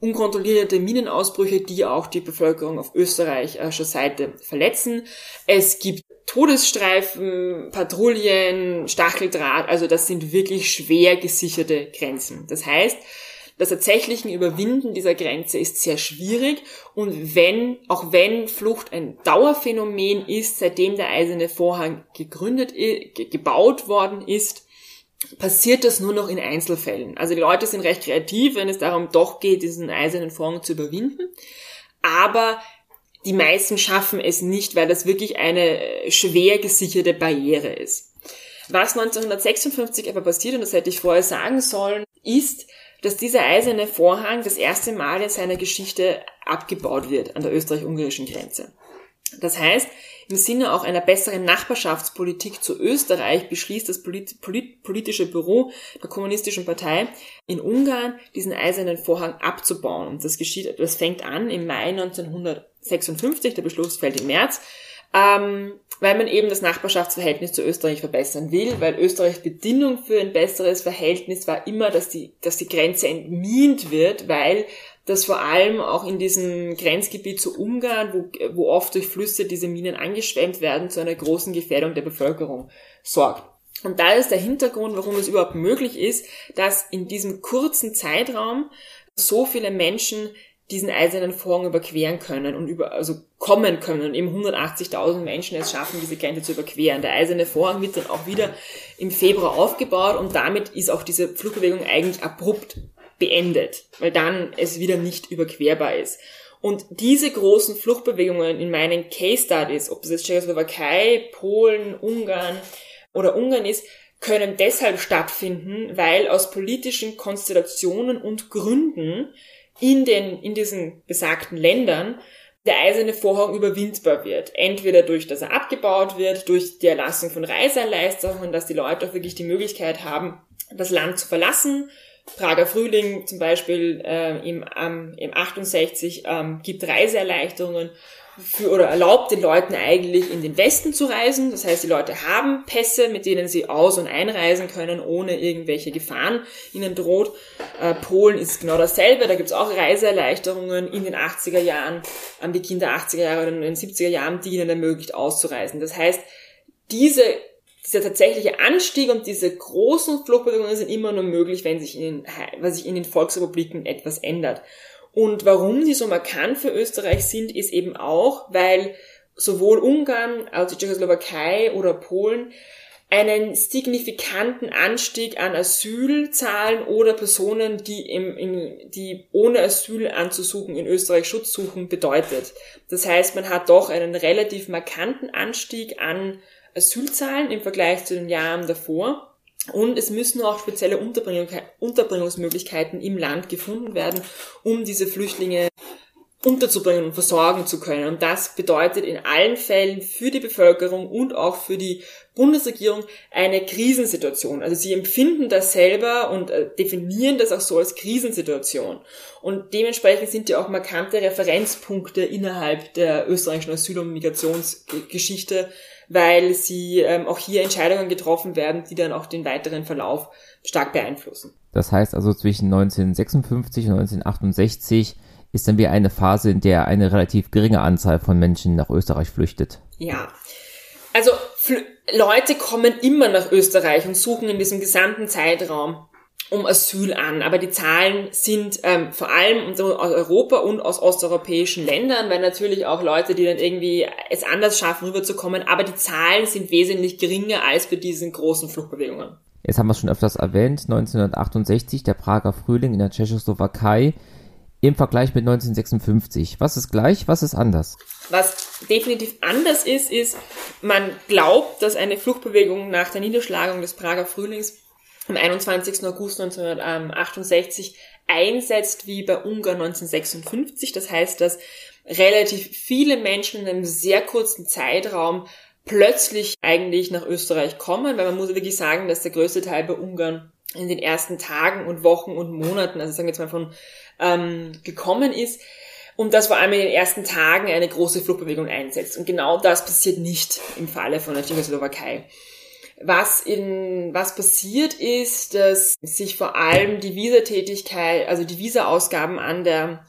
unkontrollierte Minenausbrüche, die auch die Bevölkerung auf österreichischer Seite verletzen. Es gibt Todesstreifen, Patrouillen, Stacheldraht, also das sind wirklich schwer gesicherte Grenzen. Das heißt, das tatsächliche Überwinden dieser Grenze ist sehr schwierig und wenn, auch wenn Flucht ein Dauerphänomen ist, seitdem der eiserne Vorhang gegründet, gebaut worden ist, passiert das nur noch in Einzelfällen. Also die Leute sind recht kreativ, wenn es darum doch geht, diesen eisernen Vorhang zu überwinden. Aber die meisten schaffen es nicht, weil das wirklich eine schwer gesicherte Barriere ist. Was 1956 aber passiert, und das hätte ich vorher sagen sollen, ist, dass dieser eiserne Vorhang das erste Mal in seiner Geschichte abgebaut wird an der österreich-ungarischen Grenze. Das heißt, im Sinne auch einer besseren Nachbarschaftspolitik zu Österreich beschließt das Polit Polit politische Büro der kommunistischen Partei in Ungarn, diesen eisernen Vorhang abzubauen. Und das geschieht, das fängt an im Mai 1956, der Beschluss fällt im März ähm, weil man eben das Nachbarschaftsverhältnis zu Österreich verbessern will, weil Österreichs Bedingung für ein besseres Verhältnis war immer, dass die, dass die Grenze entmint wird, weil das vor allem auch in diesem Grenzgebiet zu Ungarn, wo, wo oft durch Flüsse diese Minen angeschwemmt werden, zu einer großen Gefährdung der Bevölkerung sorgt. Und da ist der Hintergrund, warum es überhaupt möglich ist, dass in diesem kurzen Zeitraum so viele Menschen diesen eisernen Vorhang überqueren können und über, also kommen können und eben 180.000 Menschen es schaffen, diese Grenze zu überqueren. Der eiserne Vorhang wird dann auch wieder im Februar aufgebaut und damit ist auch diese Flugbewegung eigentlich abrupt beendet, weil dann es wieder nicht überquerbar ist. Und diese großen Fluchtbewegungen in meinen Case Studies, ob das jetzt Tschechoslowakei, Polen, Ungarn oder Ungarn ist, können deshalb stattfinden, weil aus politischen Konstellationen und Gründen in den, in diesen besagten Ländern der eiserne Vorhang überwindbar wird. Entweder durch, dass er abgebaut wird, durch die Erlassung von Reiseerleichterungen, dass die Leute auch wirklich die Möglichkeit haben, das Land zu verlassen, Prager Frühling zum Beispiel äh, im, ähm, im 68 ähm, gibt Reiseerleichterungen für, oder erlaubt den Leuten eigentlich in den Westen zu reisen. Das heißt, die Leute haben Pässe, mit denen sie aus- und einreisen können, ohne irgendwelche Gefahren ihnen droht. Äh, Polen ist genau dasselbe, da gibt's auch Reiseerleichterungen in den 80er Jahren, an die Kinder 80er Jahre oder in den 70er Jahren, die ihnen ermöglicht auszureisen. Das heißt, diese dieser tatsächliche Anstieg und diese großen Fluchtbewegungen sind immer nur möglich, wenn sich in den, wenn sich in den Volksrepubliken etwas ändert. Und warum sie so markant für Österreich sind, ist eben auch, weil sowohl Ungarn als die Tschechoslowakei oder Polen einen signifikanten Anstieg an Asylzahlen oder Personen, die, im, im, die ohne Asyl anzusuchen in Österreich Schutz suchen, bedeutet. Das heißt, man hat doch einen relativ markanten Anstieg an Asylzahlen im Vergleich zu den Jahren davor. Und es müssen auch spezielle Unterbringung, Unterbringungsmöglichkeiten im Land gefunden werden, um diese Flüchtlinge unterzubringen und versorgen zu können. Und das bedeutet in allen Fällen für die Bevölkerung und auch für die Bundesregierung eine Krisensituation. Also sie empfinden das selber und äh, definieren das auch so als Krisensituation. Und dementsprechend sind ja auch markante Referenzpunkte innerhalb der österreichischen Asyl- und Migrationsgeschichte weil sie ähm, auch hier Entscheidungen getroffen werden, die dann auch den weiteren Verlauf stark beeinflussen. Das heißt also zwischen 1956 und 1968 ist dann wieder eine Phase, in der eine relativ geringe Anzahl von Menschen nach Österreich flüchtet. Ja. Also Leute kommen immer nach Österreich und suchen in diesem gesamten Zeitraum um Asyl an. Aber die Zahlen sind ähm, vor allem aus Europa und aus osteuropäischen Ländern, weil natürlich auch Leute, die dann irgendwie es anders schaffen, rüberzukommen, aber die Zahlen sind wesentlich geringer als bei diesen großen Fluchtbewegungen. Jetzt haben wir es schon öfters erwähnt, 1968, der Prager Frühling in der Tschechoslowakei im Vergleich mit 1956. Was ist gleich, was ist anders? Was definitiv anders ist, ist, man glaubt, dass eine Fluchtbewegung nach der Niederschlagung des Prager Frühlings am 21. August 1968 einsetzt wie bei Ungarn 1956. Das heißt, dass relativ viele Menschen in einem sehr kurzen Zeitraum plötzlich eigentlich nach Österreich kommen, weil man muss wirklich sagen, dass der größte Teil bei Ungarn in den ersten Tagen und Wochen und Monaten, also sagen wir jetzt mal von ähm, gekommen ist und dass vor allem in den ersten Tagen eine große Fluchtbewegung einsetzt. Und genau das passiert nicht im Falle von der Tschechoslowakei. Was in, was passiert ist, dass sich vor allem die Visatätigkeit, also die Visaausgaben an der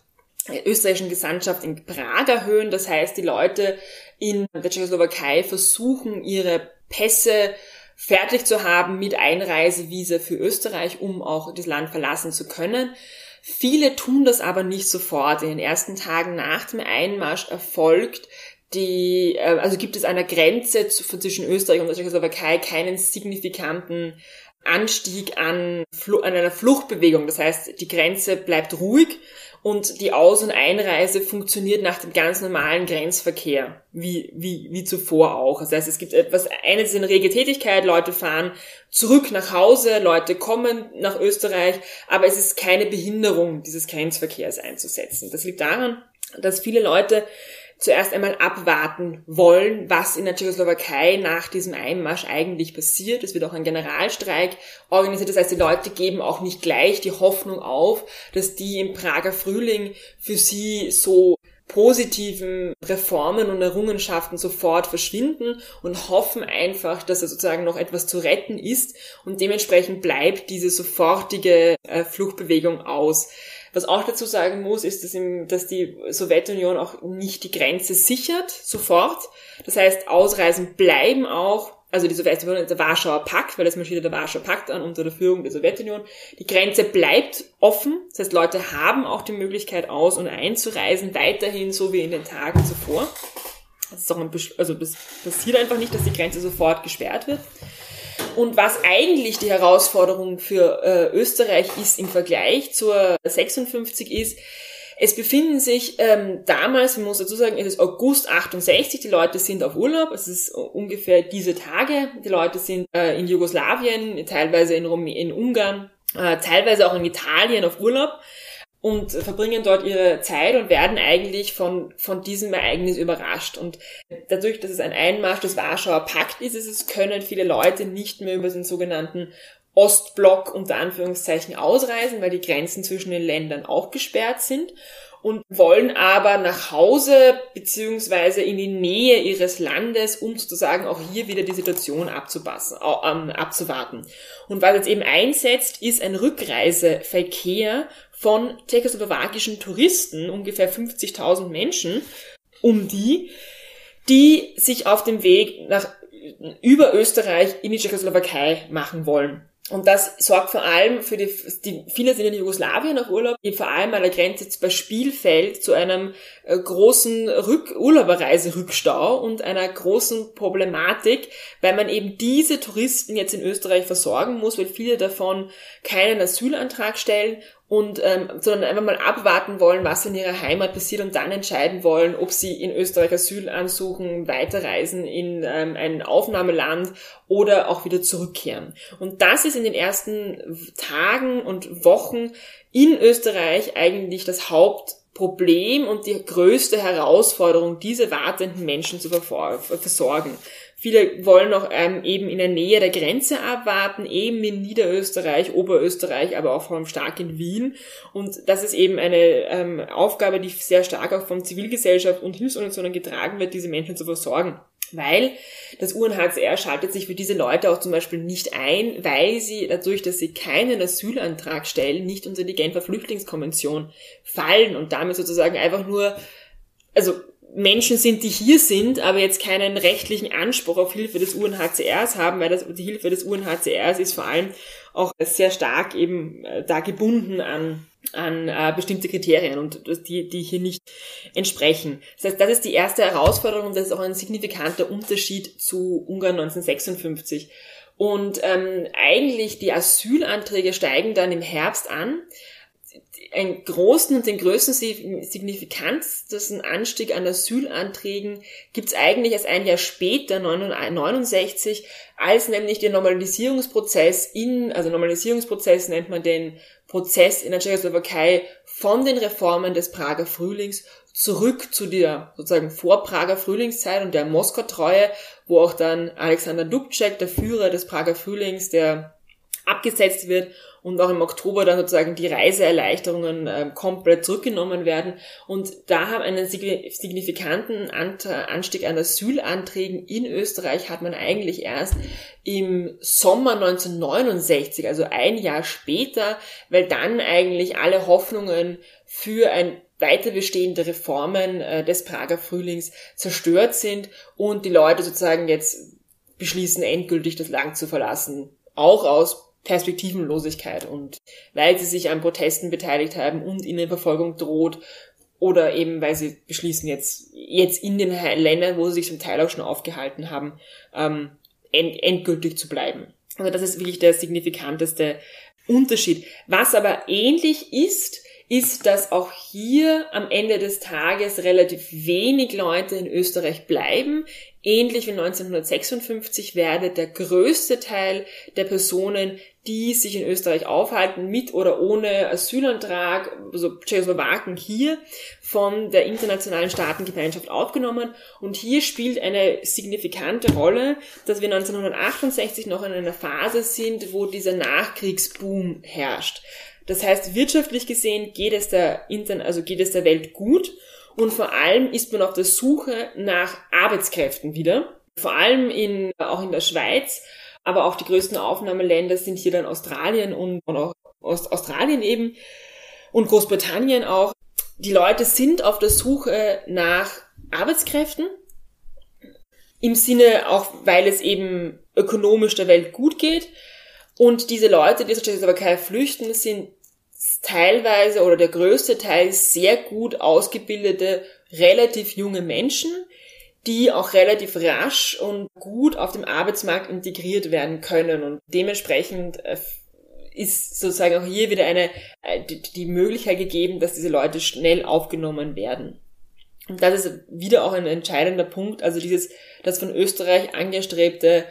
österreichischen Gesandtschaft in Prag erhöhen. Das heißt, die Leute in der Tschechoslowakei versuchen, ihre Pässe fertig zu haben mit Einreisevisa für Österreich, um auch das Land verlassen zu können. Viele tun das aber nicht sofort. In den ersten Tagen nach dem Einmarsch erfolgt die, äh, also gibt es an der Grenze zwischen Österreich und der Tschechoslowakei keinen signifikanten Anstieg an, an einer Fluchtbewegung. Das heißt, die Grenze bleibt ruhig und die Aus- und Einreise funktioniert nach dem ganz normalen Grenzverkehr, wie, wie, wie zuvor auch. Das heißt, es gibt etwas, eines ist eine rege Tätigkeit, Leute fahren zurück nach Hause, Leute kommen nach Österreich, aber es ist keine Behinderung dieses Grenzverkehrs einzusetzen. Das liegt daran, dass viele Leute zuerst einmal abwarten wollen, was in der Tschechoslowakei nach diesem Einmarsch eigentlich passiert. Es wird auch ein Generalstreik organisiert. Das heißt, die Leute geben auch nicht gleich die Hoffnung auf, dass die im Prager Frühling für sie so positiven Reformen und Errungenschaften sofort verschwinden und hoffen einfach, dass er sozusagen noch etwas zu retten ist und dementsprechend bleibt diese sofortige äh, Fluchtbewegung aus. Was auch dazu sagen muss, ist, dass, im, dass die Sowjetunion auch nicht die Grenze sichert, sofort. Das heißt, Ausreisen bleiben auch also die Sowjetunion, der Warschauer Pakt, weil das marschiert der Warschauer Pakt an unter der Führung der Sowjetunion. Die Grenze bleibt offen, das heißt, Leute haben auch die Möglichkeit aus- und einzureisen, weiterhin so wie in den Tagen zuvor. Das ist auch ein, also das passiert einfach nicht, dass die Grenze sofort gesperrt wird. Und was eigentlich die Herausforderung für äh, Österreich ist im Vergleich zur 56 ist, es befinden sich ähm, damals, man muss dazu sagen, es ist August 68, die Leute sind auf Urlaub, es ist ungefähr diese Tage, die Leute sind äh, in Jugoslawien, teilweise in, Rum in Ungarn, äh, teilweise auch in Italien auf Urlaub und verbringen dort ihre Zeit und werden eigentlich von, von diesem Ereignis überrascht. Und dadurch, dass es ein Einmarsch des Warschauer Pakt ist, ist es, können viele Leute nicht mehr über den sogenannten Ostblock unter Anführungszeichen ausreisen, weil die Grenzen zwischen den Ländern auch gesperrt sind und wollen aber nach Hause beziehungsweise in die Nähe ihres Landes, um sozusagen auch hier wieder die Situation abzupassen, ähm, abzuwarten. Und was jetzt eben einsetzt, ist ein Rückreiseverkehr von tschechoslowakischen Touristen, ungefähr 50.000 Menschen, um die, die sich auf dem Weg nach über Österreich in die Tschechoslowakei machen wollen. Und das sorgt vor allem für die, die viele sind in Jugoslawien auf Urlaub, die vor allem an der Grenze bei Spielfeld zu einem äh, großen Rück Urlauberreiserückstau und einer großen Problematik, weil man eben diese Touristen jetzt in Österreich versorgen muss, weil viele davon keinen Asylantrag stellen und ähm, sondern einfach mal abwarten wollen, was in ihrer Heimat passiert und dann entscheiden wollen, ob sie in Österreich Asyl ansuchen, weiterreisen in ähm, ein Aufnahmeland oder auch wieder zurückkehren. Und das ist in den ersten Tagen und Wochen in Österreich eigentlich das Hauptproblem und die größte Herausforderung, diese wartenden Menschen zu versorgen. Viele wollen auch ähm, eben in der Nähe der Grenze abwarten, eben in Niederösterreich, Oberösterreich, aber auch vor allem stark in Wien. Und das ist eben eine ähm, Aufgabe, die sehr stark auch von Zivilgesellschaft und Hilfsorganisationen getragen wird, diese Menschen zu versorgen. Weil das UNHCR schaltet sich für diese Leute auch zum Beispiel nicht ein, weil sie dadurch, dass sie keinen Asylantrag stellen, nicht unter die Genfer Flüchtlingskonvention fallen und damit sozusagen einfach nur, also Menschen sind, die hier sind, aber jetzt keinen rechtlichen Anspruch auf Hilfe des UNHCRs haben, weil das, die Hilfe des UNHCRs ist vor allem auch sehr stark eben äh, da gebunden an an äh, bestimmte Kriterien und die, die hier nicht entsprechen. Das heißt, das ist die erste Herausforderung und das ist auch ein signifikanter Unterschied zu Ungarn 1956. Und ähm, eigentlich die Asylanträge steigen dann im Herbst an einen großen und den größten signifikantesten Anstieg an Asylanträgen gibt es eigentlich erst ein Jahr später, 1969, als nämlich der Normalisierungsprozess in, also Normalisierungsprozess nennt man den Prozess in der Tschechoslowakei von den Reformen des Prager Frühlings zurück zu der sozusagen vor Prager Frühlingszeit und der Moskau-Treue, wo auch dann Alexander Dubček, der Führer des Prager Frühlings, der abgesetzt wird und auch im Oktober dann sozusagen die Reiseerleichterungen äh, komplett zurückgenommen werden. Und da haben einen signifikanten Anstieg an Asylanträgen in Österreich hat man eigentlich erst im Sommer 1969, also ein Jahr später, weil dann eigentlich alle Hoffnungen für ein weiter bestehende Reformen äh, des Prager Frühlings zerstört sind und die Leute sozusagen jetzt beschließen, endgültig das Land zu verlassen. Auch aus Perspektivenlosigkeit und weil sie sich an Protesten beteiligt haben und ihnen Verfolgung droht oder eben weil sie beschließen jetzt jetzt in den Ländern, wo sie sich zum Teil auch schon aufgehalten haben, ähm, end endgültig zu bleiben. Also das ist wirklich der signifikanteste Unterschied. Was aber ähnlich ist, ist, dass auch hier am Ende des Tages relativ wenig Leute in Österreich bleiben. Ähnlich wie 1956 werde der größte Teil der Personen, die sich in Österreich aufhalten, mit oder ohne Asylantrag, also Tschechoslowaken hier, von der internationalen Staatengemeinschaft aufgenommen. Und hier spielt eine signifikante Rolle, dass wir 1968 noch in einer Phase sind, wo dieser Nachkriegsboom herrscht. Das heißt, wirtschaftlich gesehen geht es der, Intern also geht es der Welt gut und vor allem ist man auf der Suche nach Arbeitskräften wieder. Vor allem in, auch in der Schweiz, aber auch die größten Aufnahmeländer sind hier dann Australien und, und auch Ost Australien eben und Großbritannien auch. Die Leute sind auf der Suche nach Arbeitskräften im Sinne auch, weil es eben ökonomisch der Welt gut geht. Und diese Leute, die aus der Tschechoslowakei flüchten, sind teilweise oder der größte Teil sehr gut ausgebildete, relativ junge Menschen, die auch relativ rasch und gut auf dem Arbeitsmarkt integriert werden können. Und dementsprechend äh, ist sozusagen auch hier wieder eine, äh, die Möglichkeit gegeben, dass diese Leute schnell aufgenommen werden. Und das ist wieder auch ein entscheidender Punkt, also dieses, das von Österreich angestrebte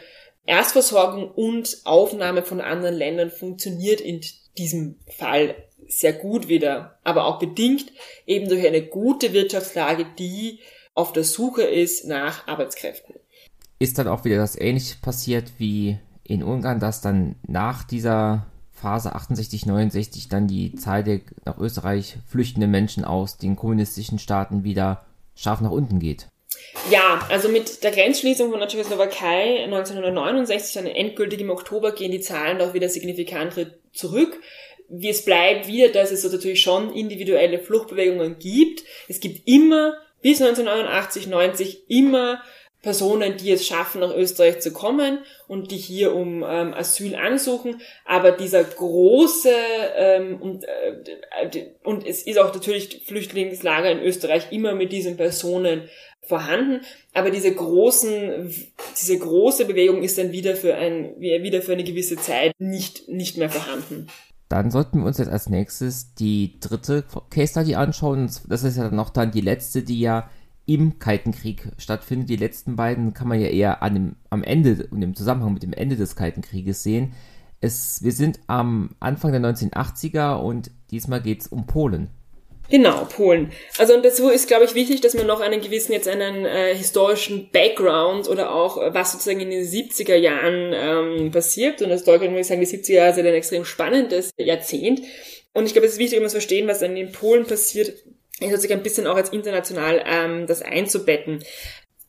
Erstversorgung und Aufnahme von anderen Ländern funktioniert in diesem Fall sehr gut wieder, aber auch bedingt eben durch eine gute Wirtschaftslage, die auf der Suche ist nach Arbeitskräften. Ist dann auch wieder das ähnlich passiert wie in Ungarn, dass dann nach dieser Phase 68, 69 dann die Zahl der nach Österreich flüchtenden Menschen aus den kommunistischen Staaten wieder scharf nach unten geht? Ja, also mit der Grenzschließung von der Tschechoslowakei 1969, dann endgültig im Oktober, gehen die Zahlen doch wieder signifikant zurück. Wie es bleibt wieder, dass es so natürlich schon individuelle Fluchtbewegungen gibt. Es gibt immer bis 1989, 90 immer Personen, die es schaffen, nach Österreich zu kommen und die hier um ähm, Asyl ansuchen. Aber dieser große ähm, und, äh, und es ist auch natürlich Flüchtlingslager in Österreich immer mit diesen Personen vorhanden. Aber diese großen, diese große Bewegung ist dann wieder für ein, wieder für eine gewisse Zeit nicht, nicht mehr vorhanden. Dann sollten wir uns jetzt als nächstes die dritte Case Study anschauen. Das ist ja noch dann die letzte, die ja im Kalten Krieg stattfindet. Die letzten beiden kann man ja eher an dem, am Ende und im Zusammenhang mit dem Ende des Kalten Krieges sehen. Es, wir sind am Anfang der 1980er und diesmal geht es um Polen. Genau, Polen. Also und dazu ist, glaube ich, wichtig, dass man noch einen gewissen jetzt einen äh, historischen Background oder auch äh, was sozusagen in den 70er Jahren ähm, passiert. Und als Deutschland muss ich sagen, die 70er Jahre sind ein extrem spannendes Jahrzehnt. Und ich glaube, es ist wichtig, um zu verstehen, was dann in Polen passiert, ist sozusagen ein bisschen auch als international ähm, das einzubetten.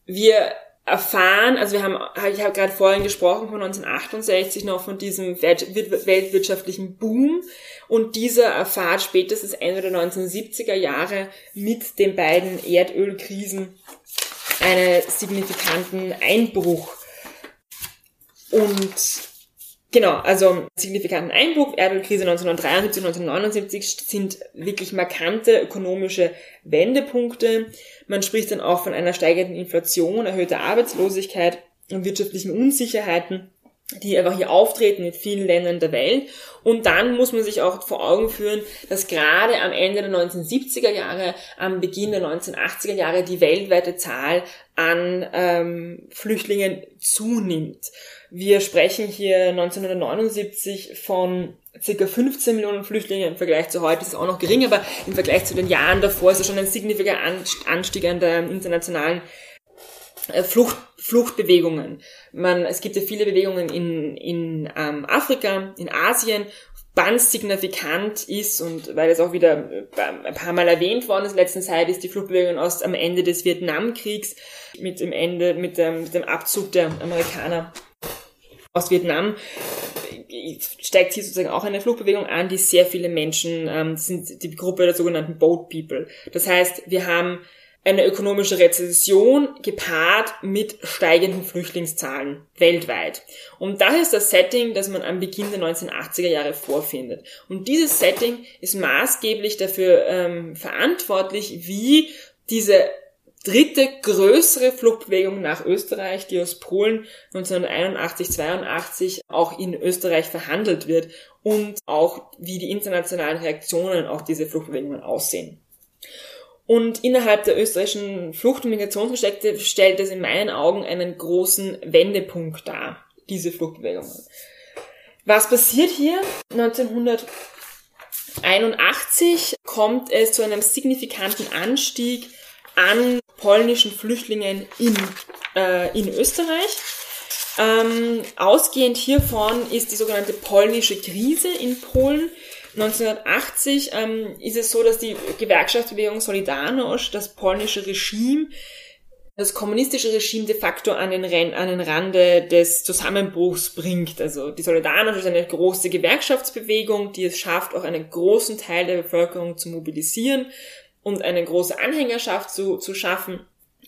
Wir erfahren, also wir haben, ich habe gerade vorhin gesprochen von 1968 noch von diesem weltwirtschaftlichen Boom und dieser erfahrt spätestens Ende der 1970er Jahre mit den beiden Erdölkrisen einen signifikanten Einbruch. Und Genau, also signifikanten Einbruch, Erdölkrise 1973, 1979 sind wirklich markante ökonomische Wendepunkte. Man spricht dann auch von einer steigenden Inflation, erhöhter Arbeitslosigkeit und wirtschaftlichen Unsicherheiten die einfach hier auftreten in vielen Ländern der Welt. Und dann muss man sich auch vor Augen führen, dass gerade am Ende der 1970er Jahre, am Beginn der 1980er Jahre die weltweite Zahl an ähm, Flüchtlingen zunimmt. Wir sprechen hier 1979 von circa 15 Millionen Flüchtlinge im Vergleich zu heute ist es auch noch gering, aber im Vergleich zu den Jahren davor ist es schon ein signifikanter Anstieg an der internationalen äh, Flucht, Fluchtbewegungen. Man, es gibt ja viele Bewegungen in, in ähm, Afrika, in Asien, ganz signifikant ist und weil es auch wieder äh, ein paar Mal erwähnt worden ist in letzter Zeit, ist die Fluchtbewegung aus am Ende des Vietnamkriegs mit dem Ende, mit dem, mit dem Abzug der Amerikaner aus Vietnam steigt hier sozusagen auch eine Fluchtbewegung an, die sehr viele Menschen, ähm, sind die Gruppe der sogenannten Boat People. Das heißt, wir haben eine ökonomische Rezession gepaart mit steigenden Flüchtlingszahlen weltweit. Und das ist das Setting, das man am Beginn der 1980er Jahre vorfindet. Und dieses Setting ist maßgeblich dafür ähm, verantwortlich, wie diese dritte größere Fluchtbewegung nach Österreich, die aus Polen 1981, 82 auch in Österreich verhandelt wird und auch wie die internationalen Reaktionen auf diese Fluchtbewegungen aussehen. Und innerhalb der österreichischen Flucht- und Migrationsgeschäfte stellt es in meinen Augen einen großen Wendepunkt dar, diese Fluchtbewegungen. Was passiert hier? 1981 kommt es zu einem signifikanten Anstieg an polnischen Flüchtlingen in, äh, in Österreich. Ähm, ausgehend hiervon ist die sogenannte polnische Krise in Polen. 1980 ähm, ist es so, dass die Gewerkschaftsbewegung Solidarność das polnische Regime, das kommunistische Regime de facto an den, Ren an den Rande des Zusammenbruchs bringt. Also die Solidarność ist eine große Gewerkschaftsbewegung, die es schafft, auch einen großen Teil der Bevölkerung zu mobilisieren und eine große Anhängerschaft zu, zu schaffen.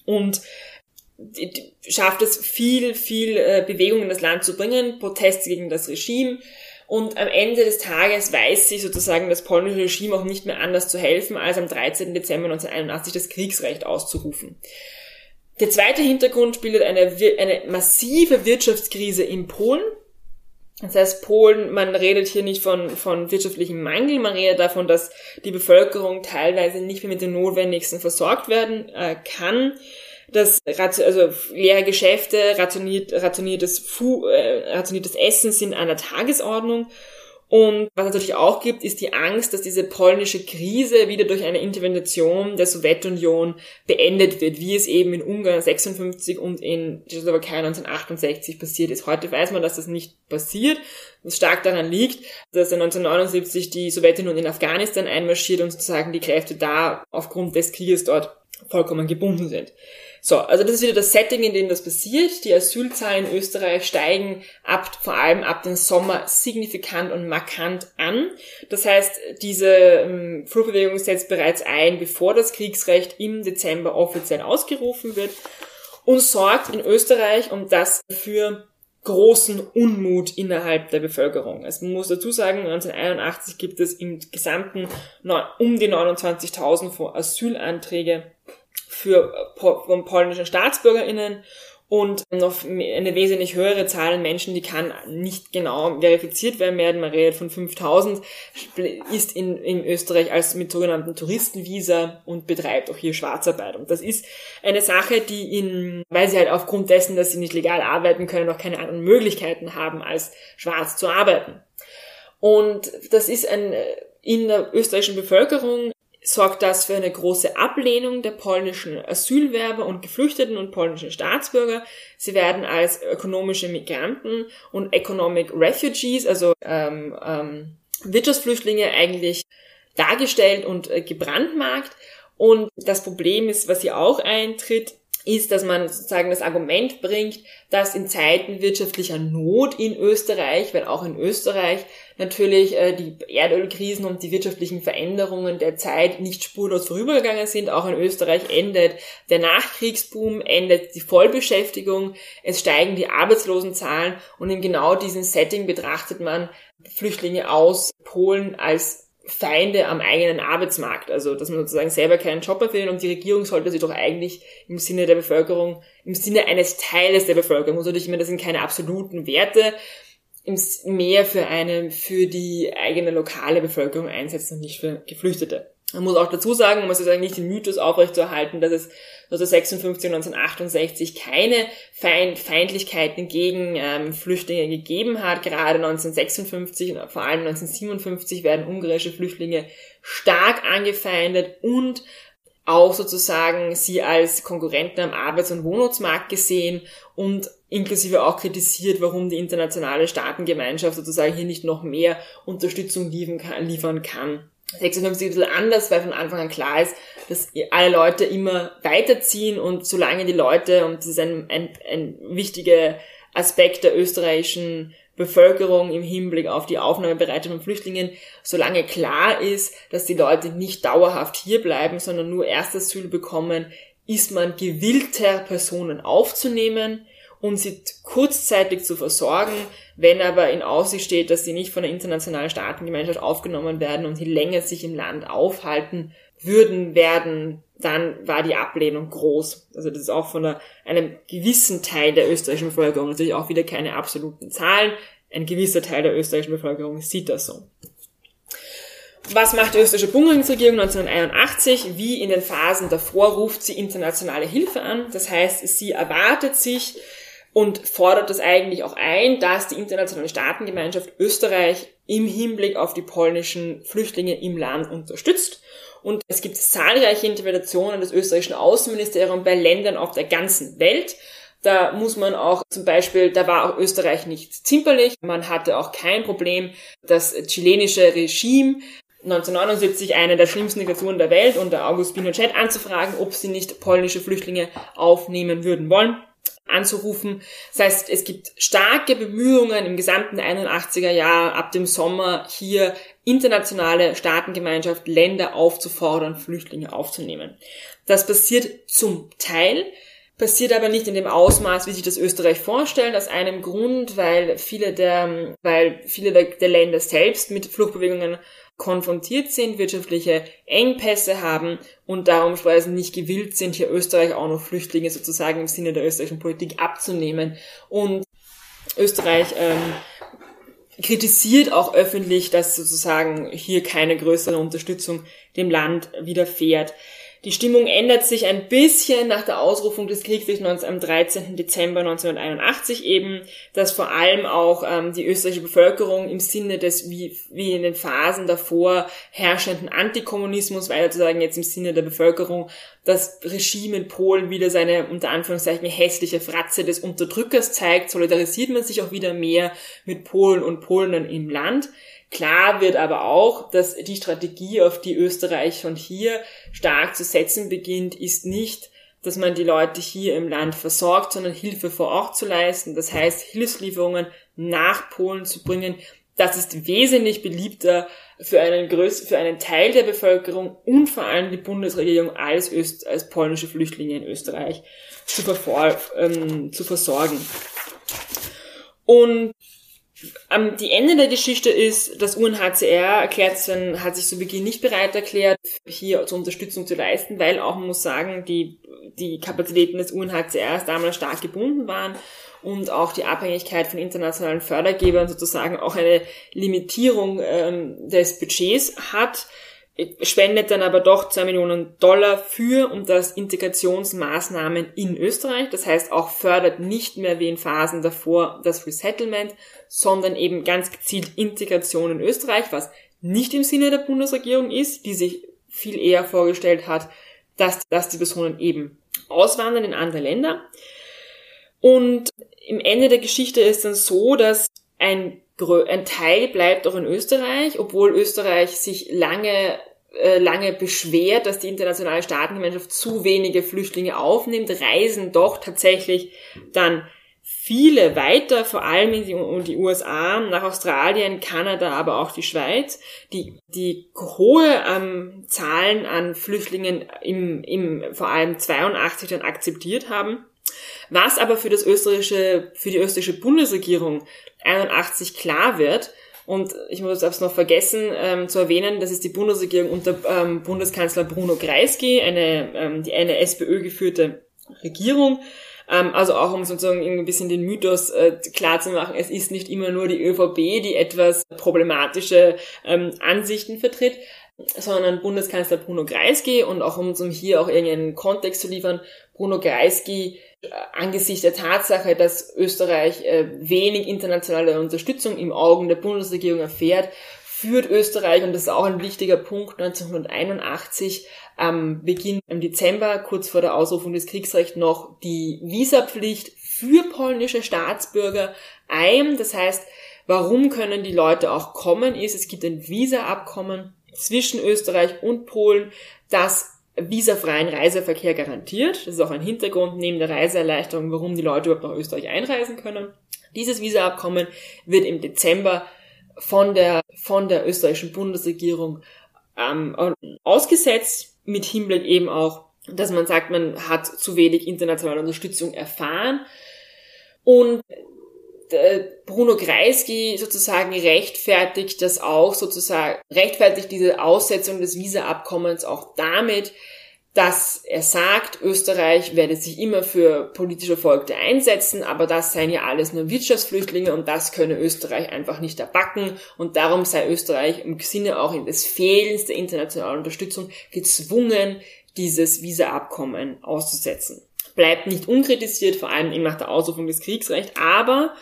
Und schafft es viel, viel äh, Bewegung in das Land zu bringen, Proteste gegen das Regime. Und am Ende des Tages weiß sich sozusagen das polnische Regime auch nicht mehr anders zu helfen, als am 13. Dezember 1981 das Kriegsrecht auszurufen. Der zweite Hintergrund bildet eine, eine massive Wirtschaftskrise in Polen. Das heißt, Polen, man redet hier nicht von, von wirtschaftlichem Mangel, man redet davon, dass die Bevölkerung teilweise nicht mehr mit den Notwendigsten versorgt werden äh, kann. Das, also leere Geschäfte, rationiert, rationiertes, Fu, äh, rationiertes Essen sind an der Tagesordnung und was natürlich auch gibt, ist die Angst, dass diese polnische Krise wieder durch eine Intervention der Sowjetunion beendet wird, wie es eben in Ungarn 56 und in Tschechoslowakei 1968 passiert ist. Heute weiß man, dass das nicht passiert, was stark daran liegt, dass 1979 die Sowjetunion in Afghanistan einmarschiert und sozusagen die Kräfte da aufgrund des Krieges dort vollkommen gebunden sind. So, also das ist wieder das Setting, in dem das passiert. Die Asylzahlen in Österreich steigen ab, vor allem ab dem Sommer signifikant und markant an. Das heißt, diese ähm, Fluchtbewegung setzt bereits ein, bevor das Kriegsrecht im Dezember offiziell ausgerufen wird und sorgt in Österreich um das für großen Unmut innerhalb der Bevölkerung. Also man muss dazu sagen, 1981 gibt es im gesamten um die 29.000 Asylanträge für von polnischen StaatsbürgerInnen und noch eine wesentlich höhere Zahl Menschen, die kann nicht genau verifiziert werden werden. Man redet von 5000, ist in, in Österreich als mit sogenannten Touristenvisa und betreibt auch hier Schwarzarbeit. Und das ist eine Sache, die in, weil sie halt aufgrund dessen, dass sie nicht legal arbeiten können, auch keine anderen Möglichkeiten haben, als schwarz zu arbeiten. Und das ist ein, in der österreichischen Bevölkerung sorgt das für eine große Ablehnung der polnischen Asylwerber und Geflüchteten und polnischen Staatsbürger. Sie werden als ökonomische Migranten und Economic Refugees, also ähm, ähm, Wirtschaftsflüchtlinge eigentlich dargestellt und äh, gebrandmarkt. Und das Problem ist, was hier auch eintritt, ist, dass man sozusagen das Argument bringt, dass in Zeiten wirtschaftlicher Not in Österreich, weil auch in Österreich natürlich äh, die Erdölkrisen und die wirtschaftlichen Veränderungen der Zeit nicht spurlos vorübergegangen sind. Auch in Österreich endet der Nachkriegsboom, endet die Vollbeschäftigung, es steigen die Arbeitslosenzahlen und in genau diesem Setting betrachtet man Flüchtlinge aus Polen als Feinde am eigenen Arbeitsmarkt. Also, dass man sozusagen selber keinen Job mehr findet und die Regierung sollte sich doch eigentlich im Sinne der Bevölkerung, im Sinne eines Teiles der Bevölkerung, muss natürlich immer, das sind keine absoluten Werte, mehr für eine, für die eigene lokale Bevölkerung einsetzen und nicht für Geflüchtete. Man muss auch dazu sagen, um sozusagen nicht den Mythos aufrechtzuerhalten, dass es 1956 und 1968 keine Feind Feindlichkeiten gegen ähm, Flüchtlinge gegeben hat. Gerade 1956 und vor allem 1957 werden ungarische Flüchtlinge stark angefeindet und auch sozusagen sie als Konkurrenten am Arbeits- und Wohnungsmarkt gesehen und inklusive auch kritisiert, warum die internationale Staatengemeinschaft sozusagen hier nicht noch mehr Unterstützung liefern kann. 56 ist ein bisschen anders, weil von Anfang an klar ist, dass alle Leute immer weiterziehen und solange die Leute, und das ist ein, ein, ein wichtiger Aspekt der österreichischen Bevölkerung im Hinblick auf die Aufnahmebereitschaft von Flüchtlingen, solange klar ist, dass die Leute nicht dauerhaft hier bleiben, sondern nur Erstasyl bekommen, ist man gewillter, Personen aufzunehmen und sie kurzzeitig zu versorgen, wenn aber in Aussicht steht, dass sie nicht von der internationalen Staatengemeinschaft aufgenommen werden und die länger sich im Land aufhalten würden werden, dann war die Ablehnung groß. Also das ist auch von einem gewissen Teil der österreichischen Bevölkerung, natürlich auch wieder keine absoluten Zahlen, ein gewisser Teil der österreichischen Bevölkerung sieht das so. Was macht die österreichische Bundesregierung 1981? Wie in den Phasen davor ruft sie internationale Hilfe an. Das heißt, sie erwartet sich und fordert das eigentlich auch ein, dass die internationale Staatengemeinschaft Österreich im Hinblick auf die polnischen Flüchtlinge im Land unterstützt. Und es gibt zahlreiche Interventionen des österreichischen Außenministeriums bei Ländern auf der ganzen Welt. Da muss man auch zum Beispiel, da war auch Österreich nicht zimperlich. Man hatte auch kein Problem, das chilenische Regime 1979 eine der schlimmsten Diktaturen der Welt unter August Pinochet anzufragen, ob sie nicht polnische Flüchtlinge aufnehmen würden wollen anzurufen. Das heißt, es gibt starke Bemühungen im gesamten 81er Jahr ab dem Sommer hier internationale Staatengemeinschaft, Länder aufzufordern, Flüchtlinge aufzunehmen. Das passiert zum Teil passiert aber nicht in dem Ausmaß, wie sich das Österreich vorstellt, aus einem Grund, weil viele der, weil viele der, der Länder selbst mit Fluchtbewegungen konfrontiert sind, wirtschaftliche Engpässe haben und darum quasi nicht gewillt sind, hier Österreich auch noch Flüchtlinge sozusagen im Sinne der österreichischen Politik abzunehmen. Und Österreich ähm, kritisiert auch öffentlich, dass sozusagen hier keine größere Unterstützung dem Land widerfährt. Die Stimmung ändert sich ein bisschen nach der Ausrufung des Kriegs am 13. Dezember 1981 eben, dass vor allem auch ähm, die österreichische Bevölkerung im Sinne des, wie, wie in den Phasen davor herrschenden Antikommunismus, weiter zu sagen jetzt im Sinne der Bevölkerung, das Regime in Polen wieder seine unter Anführungszeichen hässliche Fratze des Unterdrückers zeigt, solidarisiert man sich auch wieder mehr mit Polen und Polen im Land. Klar wird aber auch, dass die Strategie, auf die Österreich schon hier stark zu setzen beginnt, ist nicht, dass man die Leute hier im Land versorgt, sondern Hilfe vor Ort zu leisten. Das heißt, Hilfslieferungen nach Polen zu bringen. Das ist wesentlich beliebter für einen, größ für einen Teil der Bevölkerung und vor allem die Bundesregierung als, Öst als polnische Flüchtlinge in Österreich zu, ähm, zu versorgen. Und die Ende der Geschichte ist, das UNHCR erklärt hat sich zu Beginn nicht bereit erklärt, hier zur Unterstützung zu leisten, weil auch man muss sagen, die, die Kapazitäten des UNHCRs damals stark gebunden waren und auch die Abhängigkeit von internationalen Fördergebern sozusagen auch eine Limitierung ähm, des Budgets hat spendet dann aber doch zwei Millionen Dollar für und das Integrationsmaßnahmen in Österreich. Das heißt auch fördert nicht mehr wie in Phasen davor das Resettlement, sondern eben ganz gezielt Integration in Österreich, was nicht im Sinne der Bundesregierung ist, die sich viel eher vorgestellt hat, dass, dass die Personen eben auswandern in andere Länder. Und im Ende der Geschichte ist dann so, dass ein ein Teil bleibt auch in Österreich, obwohl Österreich sich lange äh, lange beschwert, dass die internationale Staatengemeinschaft zu wenige Flüchtlinge aufnimmt, reisen doch tatsächlich dann viele weiter, vor allem in die, in die, USA, nach Australien, Kanada, aber auch die Schweiz, die, die hohe ähm, Zahlen an Flüchtlingen im, im vor allem 82 dann akzeptiert haben. Was aber für das österreichische, für die österreichische Bundesregierung 81 klar wird, und ich muss es noch vergessen ähm, zu erwähnen, das ist die Bundesregierung unter ähm, Bundeskanzler Bruno Kreisky, eine, ähm, die, eine SPÖ geführte Regierung. Ähm, also auch um sozusagen ein bisschen den Mythos äh, klar zu machen, es ist nicht immer nur die ÖVP, die etwas problematische ähm, Ansichten vertritt, sondern Bundeskanzler Bruno Kreisky und auch um, hier auch irgendeinen Kontext zu liefern, Bruno Kreisky äh, angesichts der Tatsache, dass Österreich äh, wenig internationale Unterstützung im Augen der Bundesregierung erfährt, führt Österreich, und das ist auch ein wichtiger Punkt, 1981 am Beginn im Dezember, kurz vor der Ausrufung des Kriegsrechts, noch die Visapflicht für polnische Staatsbürger ein. Das heißt, warum können die Leute auch kommen, ist, es gibt ein Visa-Abkommen zwischen Österreich und Polen, das visafreien Reiseverkehr garantiert. Das ist auch ein Hintergrund neben der Reiseerleichterung, warum die Leute überhaupt nach Österreich einreisen können. Dieses Visa-Abkommen wird im Dezember von der, von der österreichischen Bundesregierung ähm, ausgesetzt, mit Hinblick eben auch, dass man sagt, man hat zu wenig internationale Unterstützung erfahren. Und Bruno Kreisky sozusagen rechtfertigt das auch sozusagen, rechtfertigt diese Aussetzung des Visa-Abkommens auch damit, dass er sagt, Österreich werde sich immer für politische Erfolge einsetzen, aber das seien ja alles nur Wirtschaftsflüchtlinge und das könne Österreich einfach nicht erbacken und darum sei Österreich im Sinne auch des Fehlens der internationalen Unterstützung gezwungen, dieses Visa-Abkommen auszusetzen. Bleibt nicht unkritisiert, vor allem eben nach der Ausrufung des Kriegsrechts, aber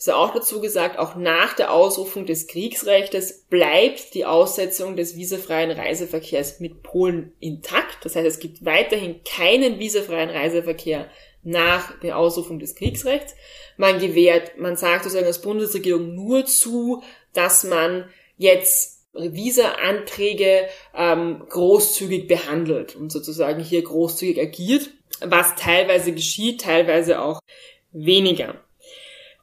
ist auch dazu gesagt, auch nach der Ausrufung des Kriegsrechts bleibt die Aussetzung des visafreien Reiseverkehrs mit Polen intakt. Das heißt, es gibt weiterhin keinen visafreien Reiseverkehr nach der Ausrufung des Kriegsrechts. Man gewährt, man sagt sozusagen als Bundesregierung nur zu, dass man jetzt Visa-Anträge ähm, großzügig behandelt und sozusagen hier großzügig agiert, was teilweise geschieht, teilweise auch weniger.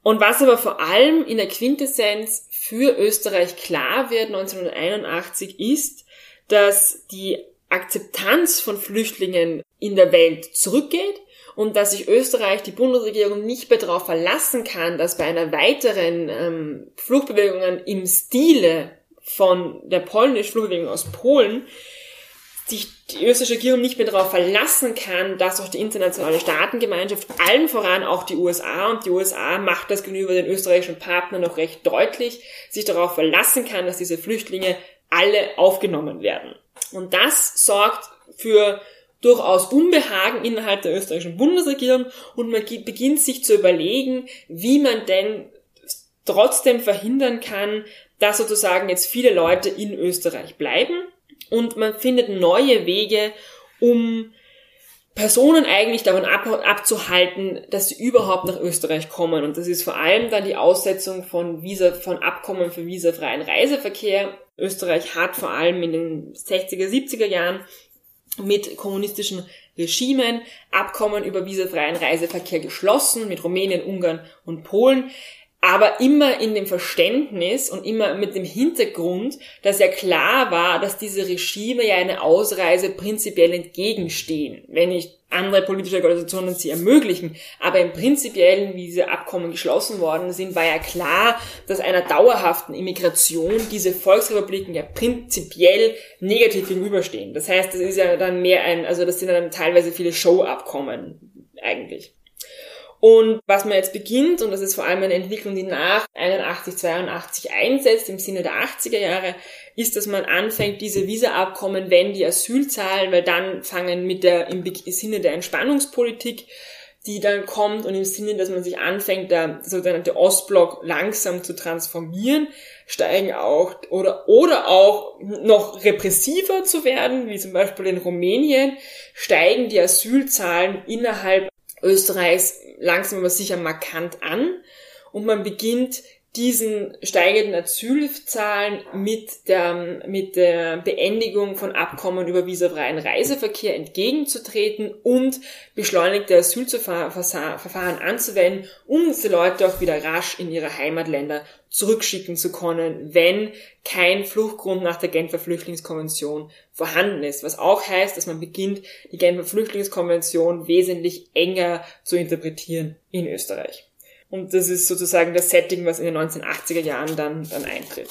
Und was aber vor allem in der Quintessenz für Österreich klar wird 1981 ist, dass die Akzeptanz von Flüchtlingen in der Welt zurückgeht und dass sich Österreich, die Bundesregierung, nicht mehr darauf verlassen kann, dass bei einer weiteren ähm, Fluchtbewegung im Stile von der polnischen Fluchtbewegung aus Polen sich die österreichische Regierung nicht mehr darauf verlassen kann, dass auch die internationale Staatengemeinschaft, allen voran auch die USA, und die USA macht das gegenüber den österreichischen Partnern noch recht deutlich, sich darauf verlassen kann, dass diese Flüchtlinge alle aufgenommen werden. Und das sorgt für durchaus Unbehagen innerhalb der österreichischen Bundesregierung und man beginnt sich zu überlegen, wie man denn trotzdem verhindern kann, dass sozusagen jetzt viele Leute in Österreich bleiben und man findet neue Wege, um Personen eigentlich davon ab, abzuhalten, dass sie überhaupt nach Österreich kommen. Und das ist vor allem dann die Aussetzung von Visa, von Abkommen für visafreien Reiseverkehr. Österreich hat vor allem in den 60er, 70er Jahren mit kommunistischen Regimen Abkommen über visafreien Reiseverkehr geschlossen mit Rumänien, Ungarn und Polen aber immer in dem Verständnis und immer mit dem Hintergrund, dass ja klar war, dass diese Regime ja eine Ausreise prinzipiell entgegenstehen, wenn nicht andere politische Organisationen sie ermöglichen. Aber im Prinzipiellen, wie diese Abkommen geschlossen worden sind, war ja klar, dass einer dauerhaften Immigration diese Volksrepubliken ja prinzipiell negativ gegenüberstehen. Das heißt, das ist ja dann mehr ein, also das sind dann teilweise viele Show-Abkommen eigentlich. Und was man jetzt beginnt, und das ist vor allem eine Entwicklung, die nach 81, 82 einsetzt, im Sinne der 80er Jahre, ist, dass man anfängt, diese Visa-Abkommen, wenn die Asylzahlen, weil dann fangen mit der, im Sinne der Entspannungspolitik, die dann kommt und im Sinne, dass man sich anfängt, der sogenannte Ostblock langsam zu transformieren, steigen auch oder oder auch noch repressiver zu werden, wie zum Beispiel in Rumänien, steigen die Asylzahlen innerhalb Österreichs langsam aber sicher markant an. Und man beginnt diesen steigenden Asylzahlen mit der, mit der Beendigung von Abkommen über visafreien Reiseverkehr entgegenzutreten und beschleunigte Asylverfahren anzuwenden, um diese Leute auch wieder rasch in ihre Heimatländer zurückschicken zu können, wenn kein Fluchtgrund nach der Genfer Flüchtlingskonvention vorhanden ist. Was auch heißt, dass man beginnt, die Genfer Flüchtlingskonvention wesentlich enger zu interpretieren in Österreich. Und das ist sozusagen das Setting, was in den 1980er Jahren dann, dann eintritt.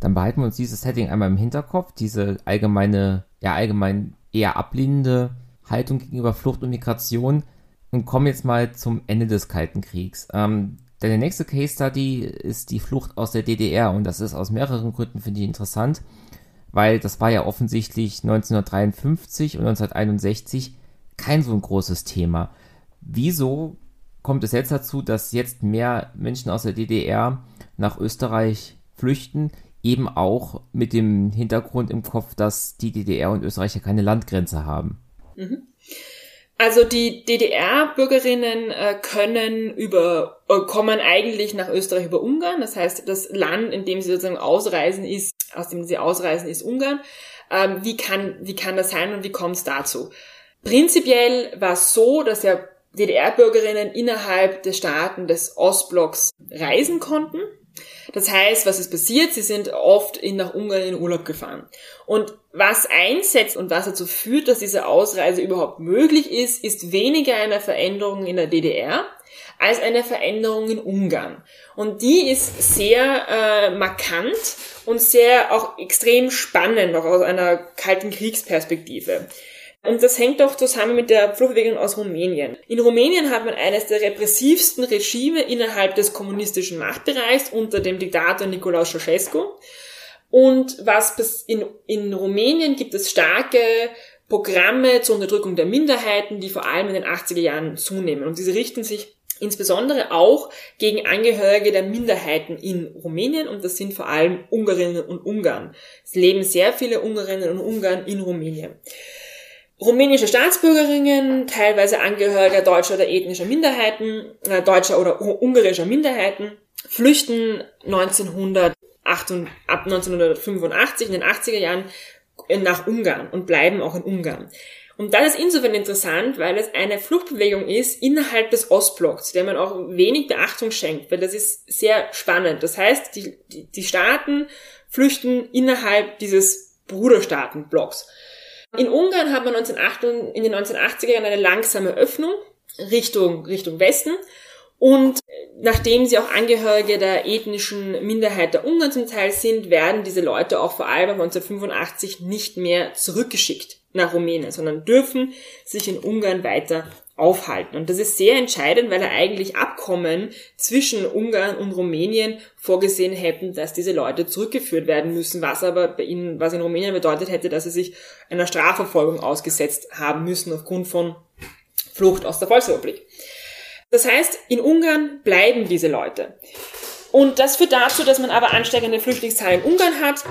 Dann behalten wir uns dieses Setting einmal im Hinterkopf, diese allgemeine, ja allgemein eher ablehnende Haltung gegenüber Flucht und Migration und kommen jetzt mal zum Ende des Kalten Kriegs. Ähm, denn der nächste Case Study ist die Flucht aus der DDR und das ist aus mehreren Gründen, finde ich, interessant, weil das war ja offensichtlich 1953 und 1961 kein so ein großes Thema. Wieso kommt es jetzt dazu, dass jetzt mehr Menschen aus der DDR nach Österreich flüchten, eben auch mit dem Hintergrund im Kopf, dass die DDR und Österreich ja keine Landgrenze haben. Mhm. Also die DDR-Bürgerinnen äh, können über äh, kommen eigentlich nach Österreich über Ungarn. Das heißt, das Land, in dem sie sozusagen ausreisen, ist aus dem sie ausreisen, ist Ungarn. Ähm, wie kann wie kann das sein und wie kommt es dazu? Prinzipiell war es so, dass ja DDR-Bürgerinnen innerhalb der Staaten des Ostblocks reisen konnten. Das heißt, was ist passiert? Sie sind oft in, nach Ungarn in Urlaub gefahren. Und was einsetzt und was dazu führt, dass diese Ausreise überhaupt möglich ist, ist weniger eine Veränderung in der DDR als eine Veränderung in Ungarn. Und die ist sehr äh, markant und sehr auch extrem spannend, auch aus einer kalten Kriegsperspektive. Und das hängt doch zusammen mit der Fluchtbewegung aus Rumänien. In Rumänien hat man eines der repressivsten Regime innerhalb des kommunistischen Machtbereichs unter dem Diktator Nicolae Ceausescu. Und was in, in Rumänien gibt es starke Programme zur Unterdrückung der Minderheiten, die vor allem in den 80er Jahren zunehmen. Und diese richten sich insbesondere auch gegen Angehörige der Minderheiten in Rumänien und das sind vor allem Ungarinnen und Ungarn. Es leben sehr viele Ungarinnen und Ungarn in Rumänien rumänische Staatsbürgerinnen, teilweise Angehörige deutscher oder ethnischer Minderheiten, äh, deutscher oder ungarischer Minderheiten, flüchten 1908, ab 1985 in den 80er Jahren nach Ungarn und bleiben auch in Ungarn. Und das ist insofern interessant, weil es eine Fluchtbewegung ist innerhalb des Ostblocks, der man auch wenig Beachtung schenkt, weil das ist sehr spannend. Das heißt, die, die, die Staaten flüchten innerhalb dieses Bruderstaatenblocks. In Ungarn hat man 1908, in den 1980er Jahren eine langsame Öffnung Richtung, Richtung Westen. Und nachdem sie auch Angehörige der ethnischen Minderheit der Ungarn zum Teil sind, werden diese Leute auch vor allem 1985 nicht mehr zurückgeschickt nach Rumänien, sondern dürfen sich in Ungarn weiter aufhalten. Und das ist sehr entscheidend, weil er eigentlich Abkommen zwischen Ungarn und Rumänien vorgesehen hätten, dass diese Leute zurückgeführt werden müssen, was aber bei ihnen, was in Rumänien bedeutet hätte, dass sie sich einer Strafverfolgung ausgesetzt haben müssen aufgrund von Flucht aus der Volksrepublik. Das heißt, in Ungarn bleiben diese Leute. Und das führt dazu, dass man aber ansteigende Flüchtlingszahlen in Ungarn hat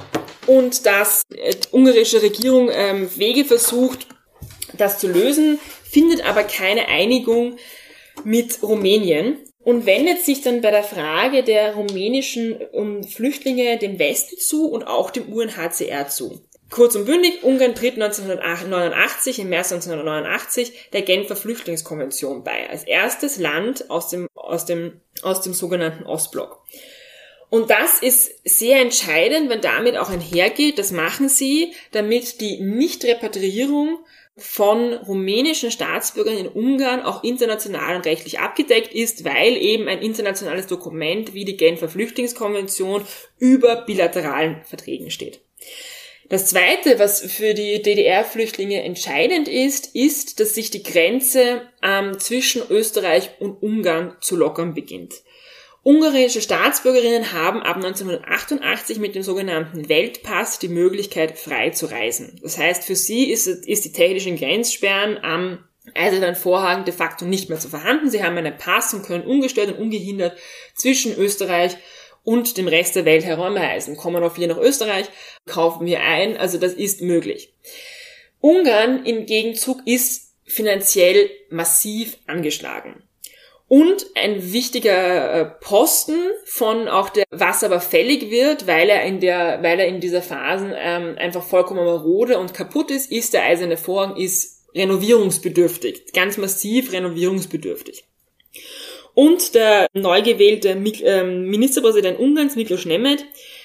und dass die ungarische Regierung ähm, Wege versucht, das zu lösen, findet aber keine Einigung mit Rumänien und wendet sich dann bei der Frage der rumänischen ähm, Flüchtlinge dem Westen zu und auch dem UNHCR zu. Kurz und bündig, Ungarn tritt 1989, im März 1989, der Genfer Flüchtlingskonvention bei, als erstes Land aus dem, aus dem, aus dem sogenannten Ostblock. Und das ist sehr entscheidend, wenn damit auch einhergeht, das machen sie, damit die Nichtrepatriierung von rumänischen Staatsbürgern in Ungarn auch international und rechtlich abgedeckt ist, weil eben ein internationales Dokument wie die Genfer Flüchtlingskonvention über bilateralen Verträgen steht. Das Zweite, was für die DDR-Flüchtlinge entscheidend ist, ist, dass sich die Grenze ähm, zwischen Österreich und Ungarn zu lockern beginnt. Ungarische Staatsbürgerinnen haben ab 1988 mit dem sogenannten Weltpass die Möglichkeit, frei zu reisen. Das heißt, für sie ist, ist die technischen Grenzsperren am Eisernen Vorhang de facto nicht mehr zu vorhanden. Sie haben einen Pass und können ungestört und ungehindert zwischen Österreich und dem Rest der Welt herumreisen. Kommen auch wir nach Österreich, kaufen wir ein, also das ist möglich. Ungarn im Gegenzug ist finanziell massiv angeschlagen. Und ein wichtiger äh, Posten von auch der, was aber fällig wird, weil er in der, weil er in dieser Phasen ähm, einfach vollkommen marode und kaputt ist, ist der eiserne Vorhang ist renovierungsbedürftig, ganz massiv renovierungsbedürftig. Und der neu gewählte ähm, Ministerpräsident Ungarns, Miklos Nemeth,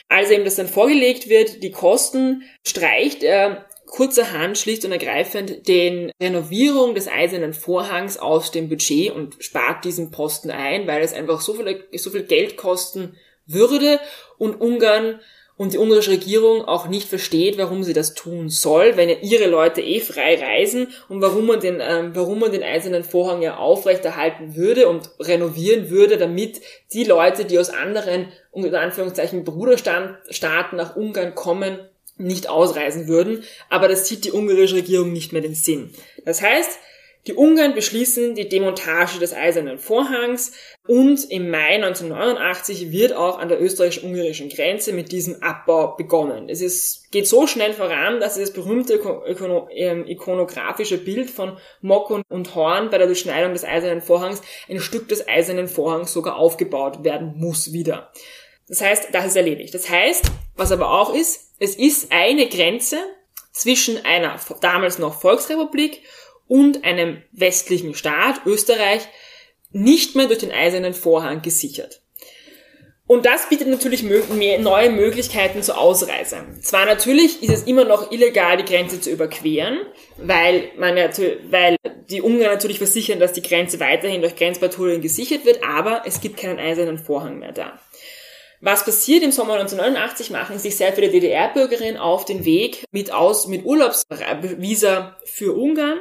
als ihm das dann vorgelegt wird, die Kosten, streicht er kurzerhand schlicht und ergreifend den Renovierung des eisernen Vorhangs aus dem Budget und spart diesen Posten ein, weil es einfach so viel, so viel Geld kosten würde und Ungarn und die ungarische Regierung auch nicht versteht, warum sie das tun soll, wenn ja ihre Leute eh frei reisen und warum man den, ähm, warum man den eisernen Vorhang ja aufrechterhalten würde und renovieren würde, damit die Leute, die aus anderen, unter Anführungszeichen, Bruderstaaten nach Ungarn kommen, nicht ausreisen würden. Aber das sieht die ungarische Regierung nicht mehr den Sinn. Das heißt, die Ungarn beschließen die Demontage des Eisernen Vorhangs und im Mai 1989 wird auch an der österreichisch-ungarischen Grenze mit diesem Abbau begonnen. Es ist, geht so schnell voran, dass das berühmte ähm, ikonografische Bild von Mock und Horn bei der Durchschneidung des Eisernen Vorhangs ein Stück des Eisernen Vorhangs sogar aufgebaut werden muss wieder. Das heißt, das ist erledigt. Das heißt, was aber auch ist, es ist eine Grenze zwischen einer damals noch Volksrepublik und einem westlichen Staat, Österreich, nicht mehr durch den eisernen Vorhang gesichert. Und das bietet natürlich neue Möglichkeiten zur Ausreise. Zwar natürlich ist es immer noch illegal, die Grenze zu überqueren, weil man weil die Ungarn natürlich versichern, dass die Grenze weiterhin durch Grenzpatrouillen gesichert wird, aber es gibt keinen eisernen Vorhang mehr da. Was passiert im Sommer 1989? Machen sich sehr viele DDR-Bürgerinnen auf den Weg mit aus mit Urlaubsvisa für Ungarn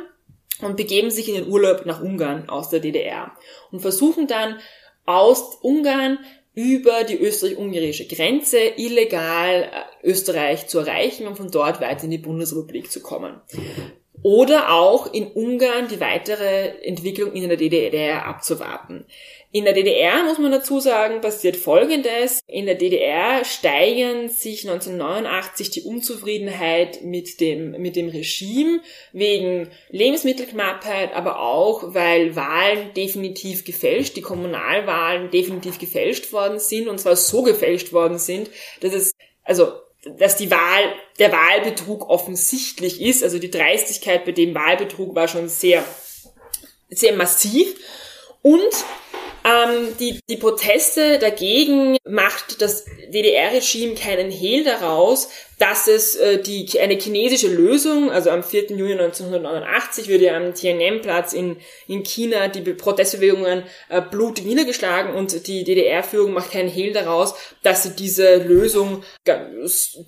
und begeben sich in den Urlaub nach Ungarn aus der DDR und versuchen dann aus Ungarn über die österreich-ungarische Grenze illegal äh, Österreich zu erreichen und von dort weiter in die Bundesrepublik zu kommen. Oder auch in Ungarn die weitere Entwicklung in der DDR abzuwarten. In der DDR, muss man dazu sagen, passiert Folgendes. In der DDR steigern sich 1989 die Unzufriedenheit mit dem, mit dem Regime wegen Lebensmittelknappheit, aber auch, weil Wahlen definitiv gefälscht, die Kommunalwahlen definitiv gefälscht worden sind und zwar so gefälscht worden sind, dass es, also dass die Wahl, der Wahlbetrug offensichtlich ist. Also die Dreistigkeit bei dem Wahlbetrug war schon sehr, sehr massiv. Und ähm, die, die Proteste dagegen macht das DDR-Regime keinen Hehl daraus, dass es äh, die, eine chinesische Lösung, also am 4. Juni 1989 würde am Tiananmen-Platz in, in China die Protestbewegungen äh, blutig niedergeschlagen und die DDR-Führung macht keinen Hehl daraus, dass sie diese Lösung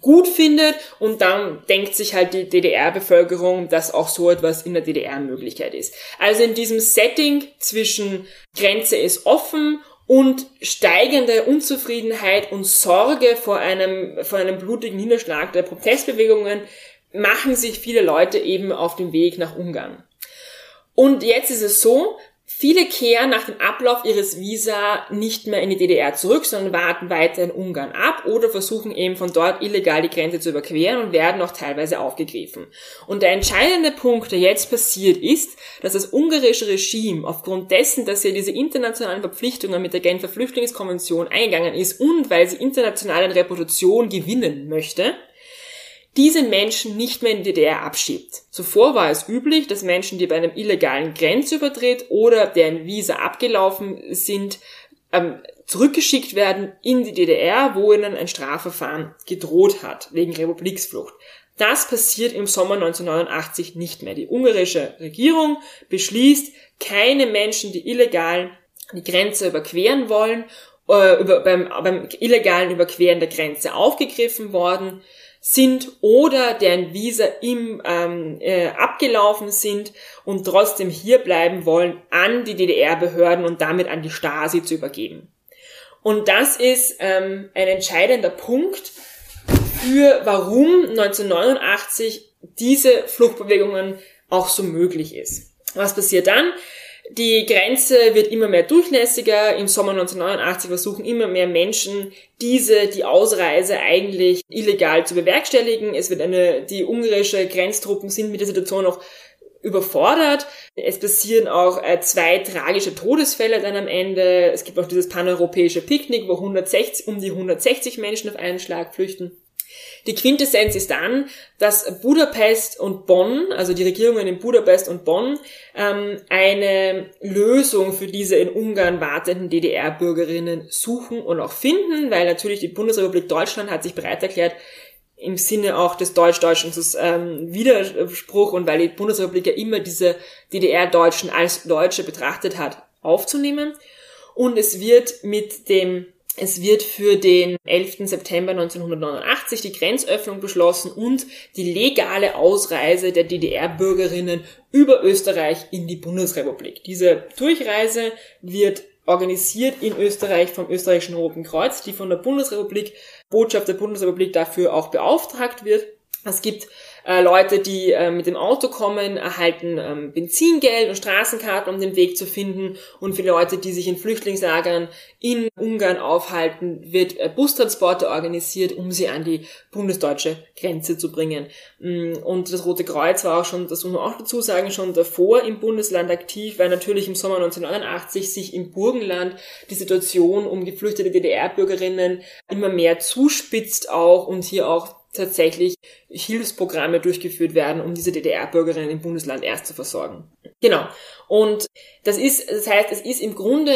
gut findet und dann denkt sich halt die DDR-Bevölkerung, dass auch so etwas in der DDR Möglichkeit ist. Also in diesem Setting zwischen Grenze ist offen und steigende Unzufriedenheit und Sorge vor einem, vor einem blutigen Niederschlag der Protestbewegungen machen sich viele Leute eben auf den Weg nach Ungarn. Und jetzt ist es so, Viele kehren nach dem Ablauf ihres Visa nicht mehr in die DDR zurück, sondern warten weiter in Ungarn ab oder versuchen eben von dort illegal die Grenze zu überqueren und werden auch teilweise aufgegriffen. Und der entscheidende Punkt, der jetzt passiert, ist, dass das ungarische Regime aufgrund dessen, dass sie diese internationalen Verpflichtungen mit der Genfer Flüchtlingskonvention eingegangen ist und weil sie internationale Reputation gewinnen möchte, diese Menschen nicht mehr in die DDR abschiebt. Zuvor war es üblich, dass Menschen, die bei einem illegalen Grenzübertritt oder deren Visa abgelaufen sind, ähm, zurückgeschickt werden in die DDR, wo ihnen ein Strafverfahren gedroht hat, wegen Republiksflucht. Das passiert im Sommer 1989 nicht mehr. Die ungarische Regierung beschließt, keine Menschen, die illegal die Grenze überqueren wollen, äh, über, beim, beim illegalen Überqueren der Grenze aufgegriffen worden, sind oder deren Visa im, ähm, äh, abgelaufen sind und trotzdem hier bleiben wollen, an die DDR-Behörden und damit an die Stasi zu übergeben. Und das ist ähm, ein entscheidender Punkt für warum 1989 diese Fluchtbewegungen auch so möglich ist. Was passiert dann? Die Grenze wird immer mehr durchlässiger. Im Sommer 1989 versuchen immer mehr Menschen, diese, die Ausreise eigentlich illegal zu bewerkstelligen. Es wird eine, die ungarische Grenztruppen sind mit der Situation auch überfordert. Es passieren auch äh, zwei tragische Todesfälle dann am Ende. Es gibt auch dieses paneuropäische Picknick, wo 160, um die 160 Menschen auf einen Schlag flüchten. Die Quintessenz ist dann, dass Budapest und Bonn, also die Regierungen in Budapest und Bonn, ähm, eine Lösung für diese in Ungarn wartenden DDR-Bürgerinnen suchen und auch finden, weil natürlich die Bundesrepublik Deutschland hat sich bereit erklärt, im Sinne auch des Deutsch-Deutschen ähm, Widerspruch und weil die Bundesrepublik ja immer diese DDR-Deutschen als Deutsche betrachtet hat, aufzunehmen. Und es wird mit dem es wird für den 11. September 1989 die Grenzöffnung beschlossen und die legale Ausreise der DDR-Bürgerinnen über Österreich in die Bundesrepublik. Diese Durchreise wird organisiert in Österreich vom österreichischen Roten Kreuz, die von der Bundesrepublik, Botschaft der Bundesrepublik dafür auch beauftragt wird. Es gibt äh, Leute, die äh, mit dem Auto kommen, erhalten ähm, Benzingeld und Straßenkarten, um den Weg zu finden. Und für Leute, die sich in Flüchtlingslagern in Ungarn aufhalten, wird äh, Bustransporte organisiert, um sie an die bundesdeutsche Grenze zu bringen. Mm, und das Rote Kreuz war auch schon, das muss man auch dazu sagen, schon davor im Bundesland aktiv, weil natürlich im Sommer 1989 sich im Burgenland die Situation um geflüchtete DDR-Bürgerinnen immer mehr zuspitzt auch und hier auch tatsächlich Hilfsprogramme durchgeführt werden, um diese DDR-Bürgerinnen im Bundesland erst zu versorgen. Genau. Und das ist, das heißt, es ist im Grunde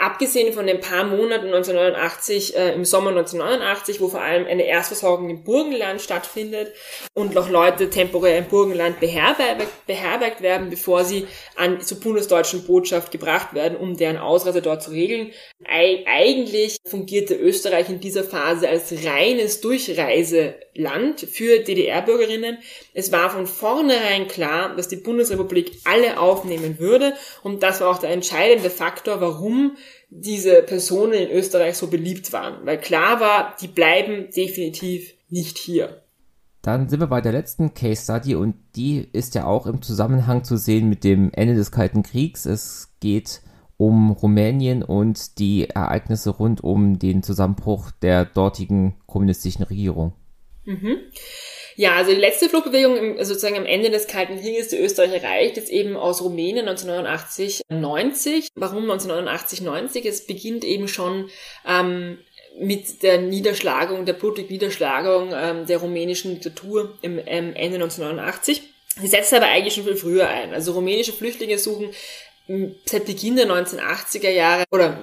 abgesehen von den paar Monaten 1989, äh, im Sommer 1989, wo vor allem eine Erstversorgung im Burgenland stattfindet und noch Leute temporär im Burgenland beherbergt, beherbergt werden, bevor sie an zur bundesdeutschen Botschaft gebracht werden, um deren Ausreise dort zu regeln. Eig eigentlich fungierte Österreich in dieser Phase als reines Durchreiseland für DDR-Bürgerinnen. Es war von vornherein klar, dass die Bundesrepublik alle aufnehmen würde und das war auch der entscheidende Faktor, warum diese Personen in Österreich so beliebt waren, weil klar war, die bleiben definitiv nicht hier. Dann sind wir bei der letzten Case Study und die ist ja auch im Zusammenhang zu sehen mit dem Ende des Kalten Kriegs. Es geht um Rumänien und die Ereignisse rund um den Zusammenbruch der dortigen kommunistischen Regierung. Mhm. Ja, also die letzte Fluchtbewegung also sozusagen am Ende des Kalten Krieges, die Österreich erreicht, jetzt eben aus Rumänien 1989, 90. Warum 1989, 90? Es beginnt eben schon ähm, mit der Niederschlagung, der blutigen Niederschlagung ähm, der rumänischen Diktatur im ähm, Ende 1989. Sie setzt aber eigentlich schon viel früher ein. Also rumänische Flüchtlinge suchen seit Beginn der 1980er Jahre oder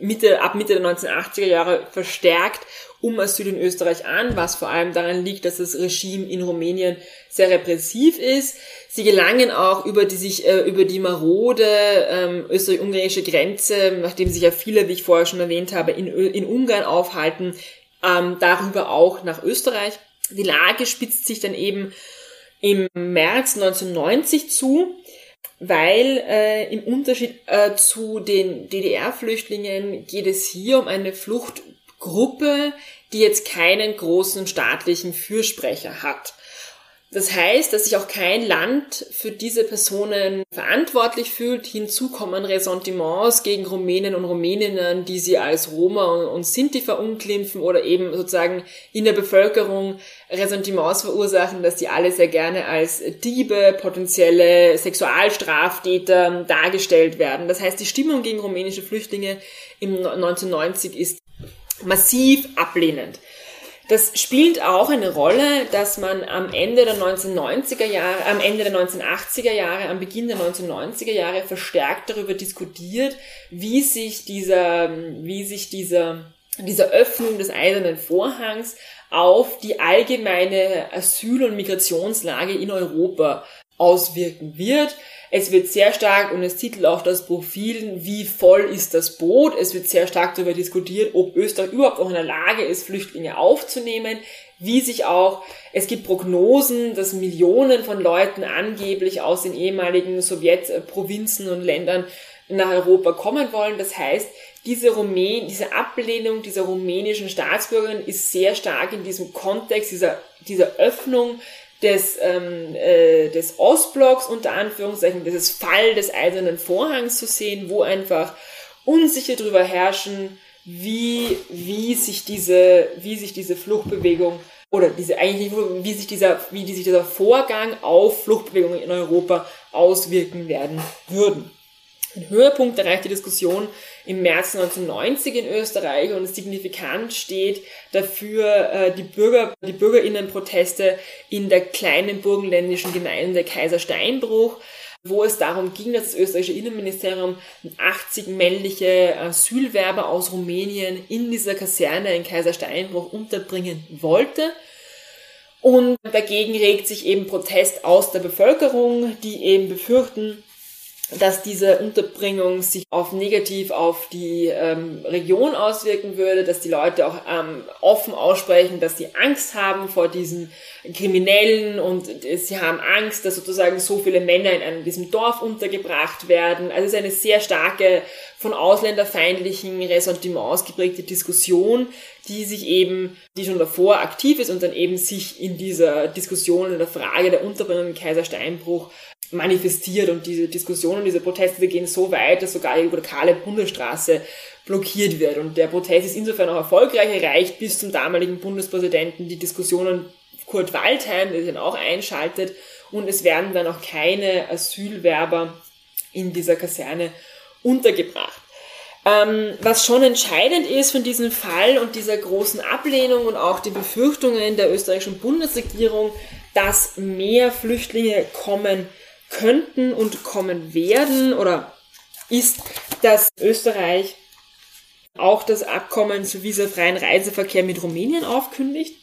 Mitte, ab Mitte der 1980er Jahre verstärkt um Asyl in Österreich an, was vor allem daran liegt, dass das Regime in Rumänien sehr repressiv ist. Sie gelangen auch über die sich äh, über die marode ähm, österreich-ungarische Grenze, nachdem sich ja viele, wie ich vorher schon erwähnt habe, in, in Ungarn aufhalten, ähm, darüber auch nach Österreich. Die Lage spitzt sich dann eben im März 1990 zu, weil äh, im Unterschied äh, zu den DDR-Flüchtlingen geht es hier um eine Fluchtgruppe, die jetzt keinen großen staatlichen Fürsprecher hat. Das heißt, dass sich auch kein Land für diese Personen verantwortlich fühlt. Hinzu kommen Ressentiments gegen Rumänen und Rumäninnen, die sie als Roma und Sinti verunglimpfen oder eben sozusagen in der Bevölkerung Ressentiments verursachen, dass die alle sehr gerne als Diebe, potenzielle Sexualstraftäter dargestellt werden. Das heißt, die Stimmung gegen rumänische Flüchtlinge im 1990 ist massiv ablehnend. Das spielt auch eine Rolle, dass man am Ende der 1990er Jahre, am Ende der 1980er Jahre, am Beginn der 1990er Jahre verstärkt darüber diskutiert, wie sich dieser, wie sich dieser, dieser Öffnung des eisernen Vorhangs auf die allgemeine Asyl- und Migrationslage in Europa auswirken wird. Es wird sehr stark, und es titelt auch das Profil, wie voll ist das Boot. Es wird sehr stark darüber diskutiert, ob Österreich überhaupt auch in der Lage ist, Flüchtlinge aufzunehmen. Wie sich auch, es gibt Prognosen, dass Millionen von Leuten angeblich aus den ehemaligen Sowjetprovinzen und Ländern nach Europa kommen wollen. Das heißt, diese Rumän diese Ablehnung dieser rumänischen Staatsbürgerin ist sehr stark in diesem Kontext dieser, dieser Öffnung des, ähm, äh, des Ostblocks unter Anführungszeichen, dieses Fall des eisernen Vorhangs zu sehen, wo einfach unsicher darüber herrschen, wie, wie sich diese, wie sich diese Fluchtbewegung oder diese eigentlich wie sich dieser, wie sich dieser Vorgang auf Fluchtbewegungen in Europa auswirken werden würden. Ein Höhepunkt erreicht die Diskussion im März 1990 in Österreich und signifikant steht dafür äh, die Bürger, die Bürgerinnenproteste in der kleinen burgenländischen Gemeinde Kaisersteinbruch, wo es darum ging, dass das österreichische Innenministerium 80 männliche Asylwerber aus Rumänien in dieser Kaserne in Kaisersteinbruch unterbringen wollte. Und dagegen regt sich eben Protest aus der Bevölkerung, die eben befürchten, dass diese Unterbringung sich auf negativ auf die ähm, Region auswirken würde, dass die Leute auch ähm, offen aussprechen, dass sie Angst haben vor diesen Kriminellen und sie haben Angst, dass sozusagen so viele Männer in einem, diesem Dorf untergebracht werden. Also es ist eine sehr starke, von ausländerfeindlichen Ressentiments geprägte Diskussion, die sich eben, die schon davor aktiv ist und dann eben sich in dieser Diskussion in der Frage der Unterbringung in Kaisersteinbruch manifestiert und diese Diskussionen, diese Proteste gehen so weit, dass sogar die lokale Bundesstraße blockiert wird. Und der Protest ist insofern auch erfolgreich erreicht bis zum damaligen Bundespräsidenten die Diskussionen Kurt Waldheim, der sich dann auch einschaltet und es werden dann auch keine Asylwerber in dieser Kaserne untergebracht. Ähm, was schon entscheidend ist von diesem Fall und dieser großen Ablehnung und auch die Befürchtungen der österreichischen Bundesregierung, dass mehr Flüchtlinge kommen könnten und kommen werden oder ist, dass Österreich auch das Abkommen zu visafreien Reiseverkehr mit Rumänien aufkündigt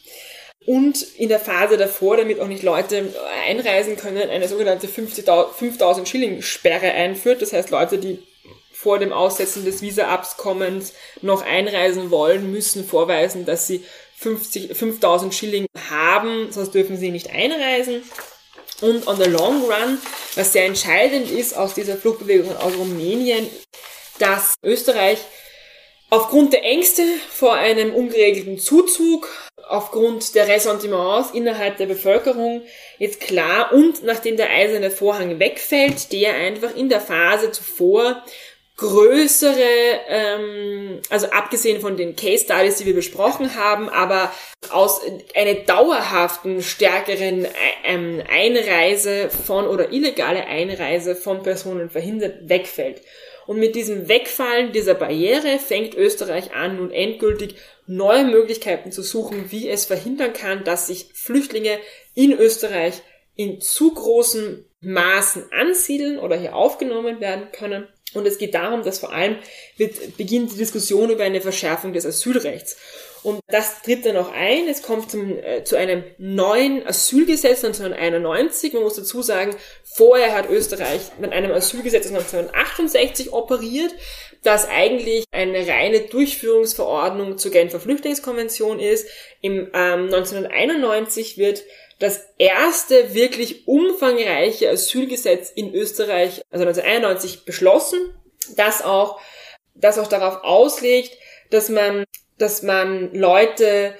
und in der Phase davor, damit auch nicht Leute einreisen können, eine sogenannte 5000 Schilling Sperre einführt. Das heißt, Leute, die vor dem Aussetzen des Visa-Abkommens noch einreisen wollen, müssen vorweisen, dass sie 50, 5000 Schilling haben, sonst dürfen sie nicht einreisen. Und on the long run, was sehr entscheidend ist aus dieser Fluchtbewegung aus Rumänien, dass Österreich aufgrund der Ängste vor einem ungeregelten Zuzug, aufgrund der Ressentiments innerhalb der Bevölkerung jetzt klar und nachdem der eiserne Vorhang wegfällt, der einfach in der Phase zuvor größere, ähm, also abgesehen von den Case Studies, die wir besprochen haben, aber aus einer dauerhaften, stärkeren ähm, Einreise von oder illegale Einreise von Personen verhindert, wegfällt. Und mit diesem Wegfallen dieser Barriere fängt Österreich an, nun endgültig neue Möglichkeiten zu suchen, wie es verhindern kann, dass sich Flüchtlinge in Österreich in zu großen Maßen ansiedeln oder hier aufgenommen werden können. Und es geht darum, dass vor allem wird, beginnt die Diskussion über eine Verschärfung des Asylrechts. Und das tritt dann auch ein. Es kommt zum, äh, zu einem neuen Asylgesetz 1991. Man muss dazu sagen, vorher hat Österreich mit einem Asylgesetz 1968 operiert, das eigentlich eine reine Durchführungsverordnung zur Genfer Flüchtlingskonvention ist. Im ähm, 1991 wird das erste wirklich umfangreiche Asylgesetz in Österreich, also 1991, beschlossen, das auch, das auch darauf auslegt, dass man, dass man Leute,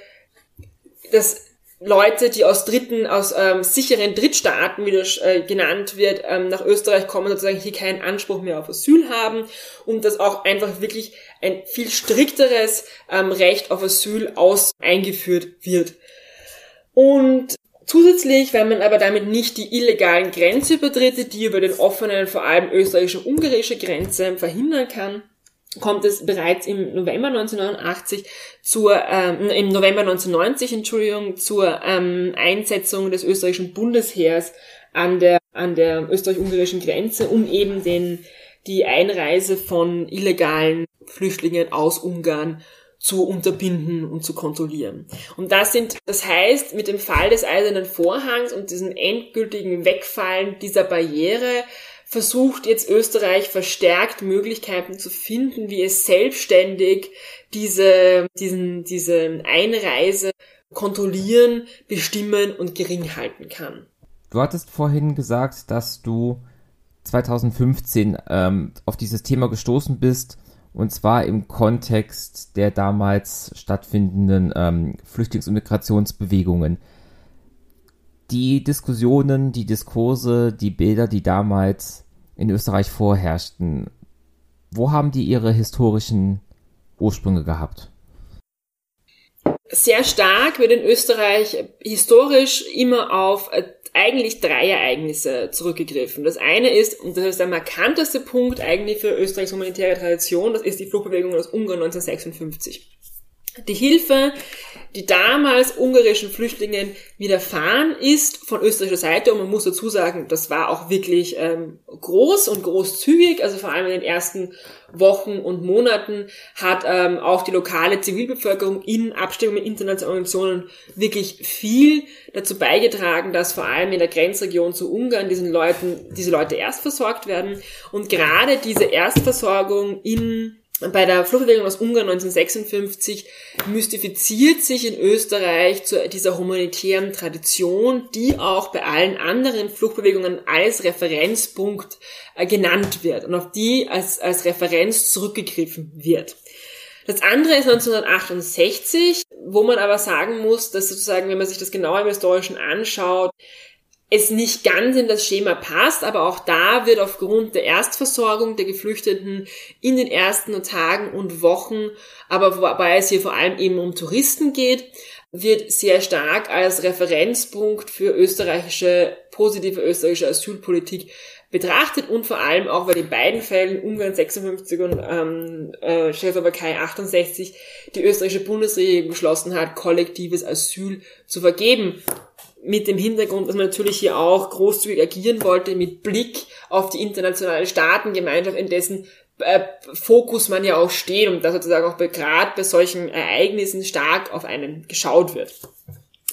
dass Leute, die aus dritten, aus ähm, sicheren Drittstaaten, wie das äh, genannt wird, ähm, nach Österreich kommen, sozusagen hier keinen Anspruch mehr auf Asyl haben und dass auch einfach wirklich ein viel strikteres ähm, Recht auf Asyl aus eingeführt wird. Und Zusätzlich, wenn man aber damit nicht die illegalen Grenzübertritte, die über den offenen, vor allem österreichische ungarische Grenze verhindern kann, kommt es bereits im November 1989 zur, ähm, im November 1990, Entschuldigung, zur ähm, Einsetzung des österreichischen Bundesheers an der, an der österreich-ungarischen Grenze, um eben den, die Einreise von illegalen Flüchtlingen aus Ungarn zu unterbinden und zu kontrollieren. Und das sind, das heißt, mit dem Fall des Eisernen Vorhangs und diesem endgültigen Wegfallen dieser Barriere versucht jetzt Österreich verstärkt Möglichkeiten zu finden, wie es selbstständig diese, diesen, diese Einreise kontrollieren, bestimmen und gering halten kann. Du hattest vorhin gesagt, dass du 2015 ähm, auf dieses Thema gestoßen bist, und zwar im Kontext der damals stattfindenden ähm, Flüchtlings- und Migrationsbewegungen. Die Diskussionen, die Diskurse, die Bilder, die damals in Österreich vorherrschten, wo haben die ihre historischen Ursprünge gehabt? Sehr stark wird in Österreich historisch immer auf äh, eigentlich drei Ereignisse zurückgegriffen. Das eine ist, und das ist der markanteste Punkt eigentlich für Österreichs humanitäre Tradition, das ist die Fluchtbewegung aus Ungarn 1956. Die Hilfe, die damals ungarischen Flüchtlingen widerfahren ist von österreichischer Seite, und man muss dazu sagen, das war auch wirklich ähm, groß und großzügig, also vor allem in den ersten Wochen und Monaten hat ähm, auch die lokale Zivilbevölkerung in Abstimmung mit internationalen Organisationen wirklich viel dazu beigetragen, dass vor allem in der Grenzregion zu Ungarn diesen Leuten, diese Leute erst versorgt werden. Und gerade diese Erstversorgung in bei der Fluchtbewegung aus Ungarn 1956 mystifiziert sich in Österreich zu dieser humanitären Tradition, die auch bei allen anderen Fluchtbewegungen als Referenzpunkt äh, genannt wird und auf die als, als Referenz zurückgegriffen wird. Das andere ist 1968, wo man aber sagen muss, dass sozusagen, wenn man sich das genauer im Historischen anschaut, es nicht ganz in das Schema passt, aber auch da wird aufgrund der Erstversorgung der Geflüchteten in den ersten Tagen und Wochen, aber wobei es hier vor allem eben um Touristen geht, wird sehr stark als Referenzpunkt für österreichische, positive österreichische Asylpolitik betrachtet und vor allem auch, weil in beiden Fällen, Ungarn 56 und ähm, äh, Tschechoslowakei 68, die österreichische Bundesregierung beschlossen hat, kollektives Asyl zu vergeben mit dem Hintergrund, dass man natürlich hier auch großzügig agieren wollte mit Blick auf die internationale Staatengemeinschaft, in dessen äh, Fokus man ja auch steht und da sozusagen auch gerade bei solchen Ereignissen stark auf einen geschaut wird.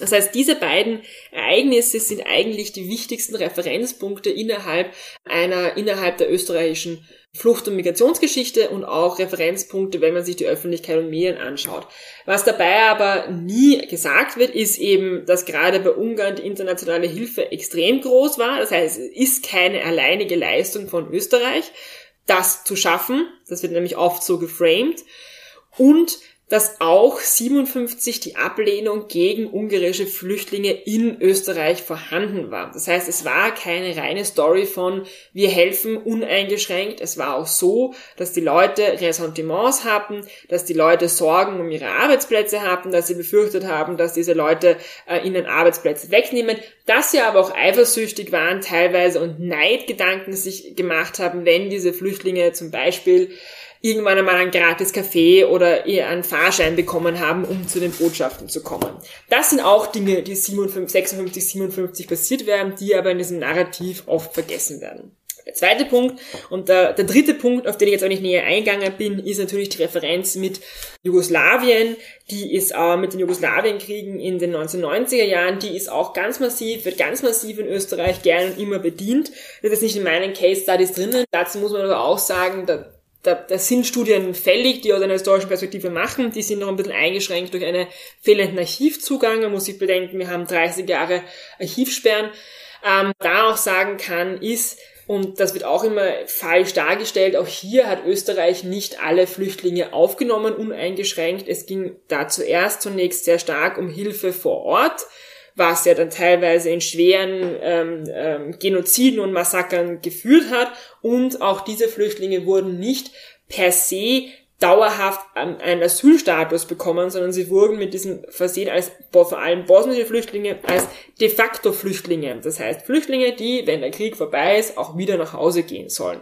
Das heißt, diese beiden Ereignisse sind eigentlich die wichtigsten Referenzpunkte innerhalb einer, innerhalb der österreichischen Flucht- und Migrationsgeschichte und auch Referenzpunkte, wenn man sich die Öffentlichkeit und Medien anschaut. Was dabei aber nie gesagt wird, ist eben, dass gerade bei Ungarn die internationale Hilfe extrem groß war. Das heißt, es ist keine alleinige Leistung von Österreich, das zu schaffen. Das wird nämlich oft so geframed. Und dass auch 57 die Ablehnung gegen ungarische Flüchtlinge in Österreich vorhanden war. Das heißt, es war keine reine Story von wir helfen uneingeschränkt. Es war auch so, dass die Leute Ressentiments hatten, dass die Leute Sorgen um ihre Arbeitsplätze hatten, dass sie befürchtet haben, dass diese Leute äh, ihnen Arbeitsplätze wegnehmen, dass sie aber auch eifersüchtig waren teilweise und Neidgedanken sich gemacht haben, wenn diese Flüchtlinge zum Beispiel irgendwann einmal ein gratis Kaffee oder eher einen Fahrschein bekommen haben, um zu den Botschaften zu kommen. Das sind auch Dinge, die 57, 56, 57 passiert werden, die aber in diesem Narrativ oft vergessen werden. Der zweite Punkt und der, der dritte Punkt, auf den ich jetzt auch nicht näher eingegangen bin, ist natürlich die Referenz mit Jugoslawien. Die ist auch mit den Jugoslawienkriegen in den 1990er Jahren, die ist auch ganz massiv, wird ganz massiv in Österreich gern und immer bedient. Das ist nicht in meinen Case Studies drinnen. Dazu muss man aber auch sagen, da, da, da sind Studien fällig, die aus einer historischen Perspektive machen. Die sind noch ein bisschen eingeschränkt durch einen fehlenden Archivzugang. Man muss sich bedenken, wir haben 30 Jahre Archivsperren. Ähm, da auch sagen kann, ist, und das wird auch immer falsch dargestellt. Auch hier hat Österreich nicht alle Flüchtlinge aufgenommen, uneingeschränkt. Es ging da zuerst zunächst sehr stark um Hilfe vor Ort, was ja dann teilweise in schweren ähm, ähm, Genoziden und Massakern geführt hat. Und auch diese Flüchtlinge wurden nicht per se dauerhaft einen Asylstatus bekommen, sondern sie wurden mit diesem versehen als vor allem bosnische Flüchtlinge als de facto Flüchtlinge. Das heißt Flüchtlinge, die, wenn der Krieg vorbei ist, auch wieder nach Hause gehen sollen.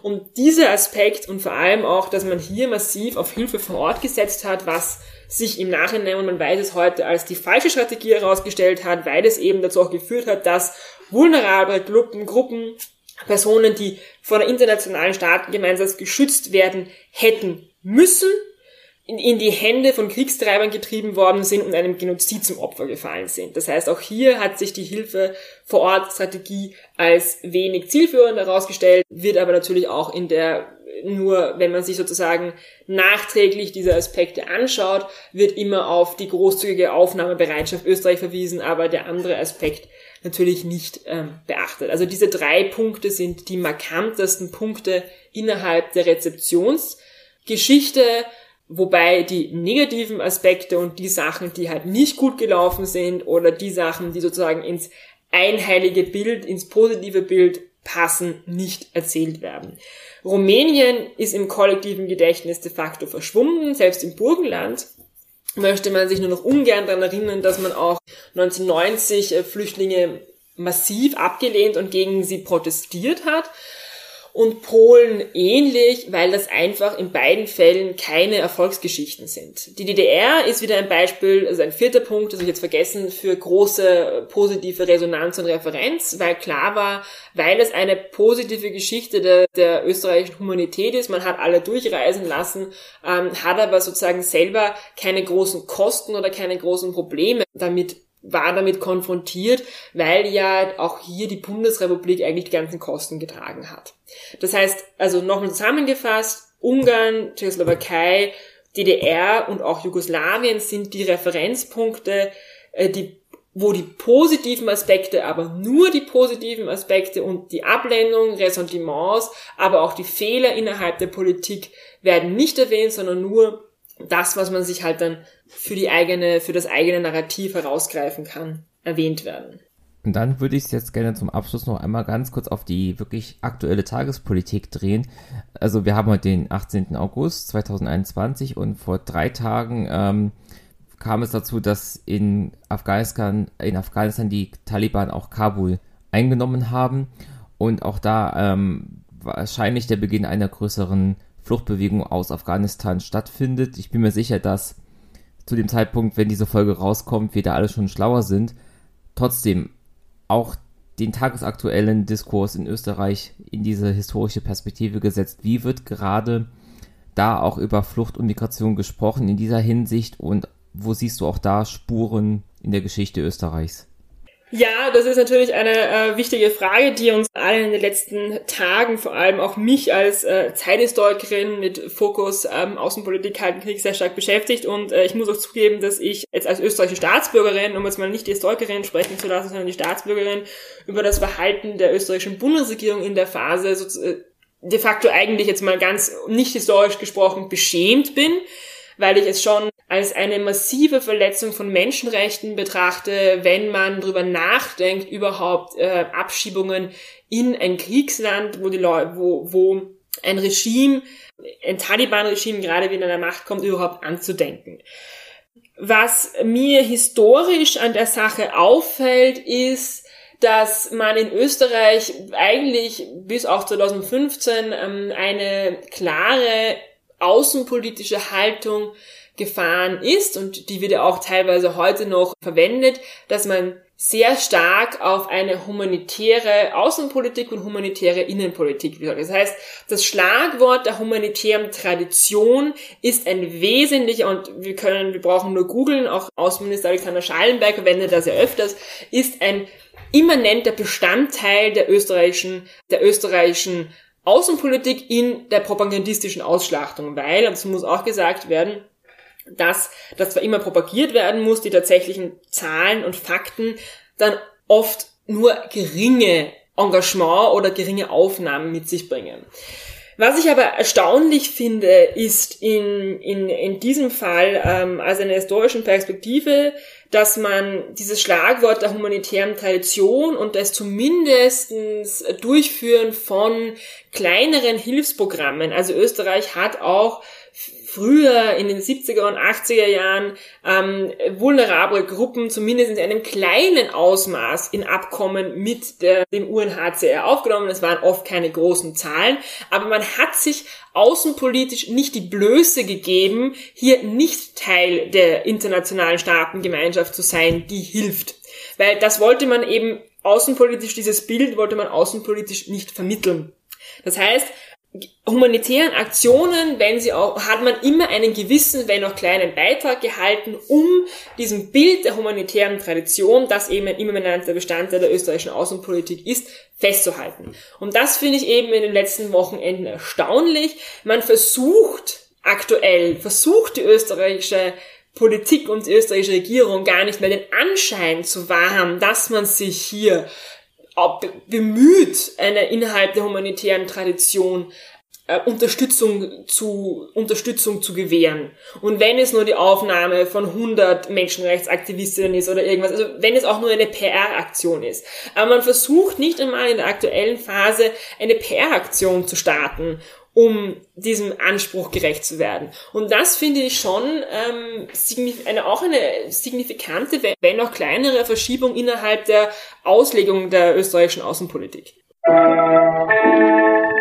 Und dieser Aspekt und vor allem auch, dass man hier massiv auf Hilfe vor Ort gesetzt hat, was sich im Nachhinein, und man weiß es heute, als die falsche Strategie herausgestellt hat, weil es eben dazu auch geführt hat, dass vulnerable Gruppen, Gruppen Personen, die von der internationalen Staatengemeinschaft geschützt werden hätten müssen, in, in die Hände von Kriegstreibern getrieben worden sind und einem Genozid zum Opfer gefallen sind. Das heißt, auch hier hat sich die Hilfe vor Ort Strategie als wenig zielführend herausgestellt, wird aber natürlich auch in der nur wenn man sich sozusagen nachträglich diese Aspekte anschaut, wird immer auf die großzügige Aufnahmebereitschaft Österreich verwiesen, aber der andere Aspekt natürlich nicht ähm, beachtet. Also diese drei Punkte sind die markantesten Punkte innerhalb der Rezeptionsgeschichte, wobei die negativen Aspekte und die Sachen, die halt nicht gut gelaufen sind oder die Sachen, die sozusagen ins einheilige Bild, ins positive Bild passen, nicht erzählt werden. Rumänien ist im kollektiven Gedächtnis de facto verschwunden, selbst im Burgenland möchte man sich nur noch ungern daran erinnern, dass man auch 1990 äh, Flüchtlinge massiv abgelehnt und gegen sie protestiert hat und Polen ähnlich, weil das einfach in beiden Fällen keine Erfolgsgeschichten sind. Die DDR ist wieder ein Beispiel, also ein vierter Punkt, das ich jetzt vergessen, für große positive Resonanz und Referenz, weil klar war, weil es eine positive Geschichte der, der österreichischen Humanität ist, man hat alle durchreisen lassen, ähm, hat aber sozusagen selber keine großen Kosten oder keine großen Probleme damit war damit konfrontiert, weil ja auch hier die Bundesrepublik eigentlich die ganzen Kosten getragen hat. Das heißt, also nochmal zusammengefasst, Ungarn, Tschechoslowakei, DDR und auch Jugoslawien sind die Referenzpunkte, äh, die, wo die positiven Aspekte, aber nur die positiven Aspekte und die Ablehnung, Ressentiments, aber auch die Fehler innerhalb der Politik werden nicht erwähnt, sondern nur das, was man sich halt dann für die eigene, für das eigene Narrativ herausgreifen kann, erwähnt werden. Und dann würde ich es jetzt gerne zum Abschluss noch einmal ganz kurz auf die wirklich aktuelle Tagespolitik drehen. Also wir haben heute den 18. August 2021 und vor drei Tagen ähm, kam es dazu, dass in Afghanistan, in Afghanistan die Taliban auch Kabul eingenommen haben und auch da ähm, wahrscheinlich der Beginn einer größeren Fluchtbewegung aus Afghanistan stattfindet. Ich bin mir sicher, dass zu dem Zeitpunkt, wenn diese Folge rauskommt, wir da alle schon schlauer sind. Trotzdem, auch den tagesaktuellen Diskurs in Österreich in diese historische Perspektive gesetzt. Wie wird gerade da auch über Flucht und Migration gesprochen in dieser Hinsicht und wo siehst du auch da Spuren in der Geschichte Österreichs? Ja, das ist natürlich eine äh, wichtige Frage, die uns alle in den letzten Tagen, vor allem auch mich als äh, Zeithistorikerin mit Fokus ähm, Außenpolitik, Kalten Krieg sehr stark beschäftigt. Und äh, ich muss auch zugeben, dass ich jetzt als österreichische Staatsbürgerin, um jetzt mal nicht die Historikerin sprechen zu lassen, sondern die Staatsbürgerin, über das Verhalten der österreichischen Bundesregierung in der Phase so, äh, de facto eigentlich jetzt mal ganz nicht historisch gesprochen beschämt bin weil ich es schon als eine massive Verletzung von Menschenrechten betrachte, wenn man darüber nachdenkt, überhaupt äh, Abschiebungen in ein Kriegsland, wo die Leute, wo, wo ein Regime, ein Taliban-Regime gerade wieder an der Macht kommt, überhaupt anzudenken. Was mir historisch an der Sache auffällt, ist, dass man in Österreich eigentlich bis auch 2015 ähm, eine klare außenpolitische Haltung gefahren ist und die wird ja auch teilweise heute noch verwendet, dass man sehr stark auf eine humanitäre Außenpolitik und humanitäre Innenpolitik. Das heißt, das Schlagwort der humanitären Tradition ist ein wesentlicher, und wir können, wir brauchen nur googeln, auch Außenminister Alexander Schallenberg verwendet das ja öfters, ist ein immanenter Bestandteil der österreichischen, der österreichischen Außenpolitik in der propagandistischen Ausschlachtung, weil, und das muss auch gesagt werden, dass das zwar immer propagiert werden muss, die tatsächlichen Zahlen und Fakten dann oft nur geringe Engagement oder geringe Aufnahmen mit sich bringen. Was ich aber erstaunlich finde, ist in, in, in diesem Fall ähm, aus einer historischen Perspektive, dass man dieses Schlagwort der humanitären Tradition und das zumindestens Durchführen von kleineren Hilfsprogrammen, also Österreich hat auch früher in den 70er und 80er Jahren ähm, vulnerable Gruppen zumindest in einem kleinen Ausmaß in Abkommen mit der, dem UNHCR aufgenommen. Das waren oft keine großen Zahlen, aber man hat sich außenpolitisch nicht die Blöße gegeben, hier nicht Teil der internationalen Staatengemeinschaft zu sein, die hilft. Weil das wollte man eben außenpolitisch, dieses Bild wollte man außenpolitisch nicht vermitteln. Das heißt, humanitären Aktionen, wenn sie auch, hat man immer einen gewissen, wenn auch kleinen Beitrag gehalten, um diesem Bild der humanitären Tradition, das eben ein immanenter Bestandteil der österreichischen Außenpolitik ist, festzuhalten. Und das finde ich eben in den letzten Wochenenden erstaunlich. Man versucht aktuell, versucht die österreichische Politik und die österreichische Regierung gar nicht mehr den Anschein zu wahren, dass man sich hier bemüht, eine innerhalb der humanitären Tradition äh, Unterstützung zu, Unterstützung zu gewähren. Und wenn es nur die Aufnahme von 100 Menschenrechtsaktivistinnen ist oder irgendwas, also wenn es auch nur eine PR-Aktion ist. Aber man versucht nicht einmal in der aktuellen Phase eine PR-Aktion zu starten um diesem Anspruch gerecht zu werden. Und das finde ich schon ähm, eine, auch eine signifikante, wenn auch kleinere Verschiebung innerhalb der Auslegung der österreichischen Außenpolitik. Musik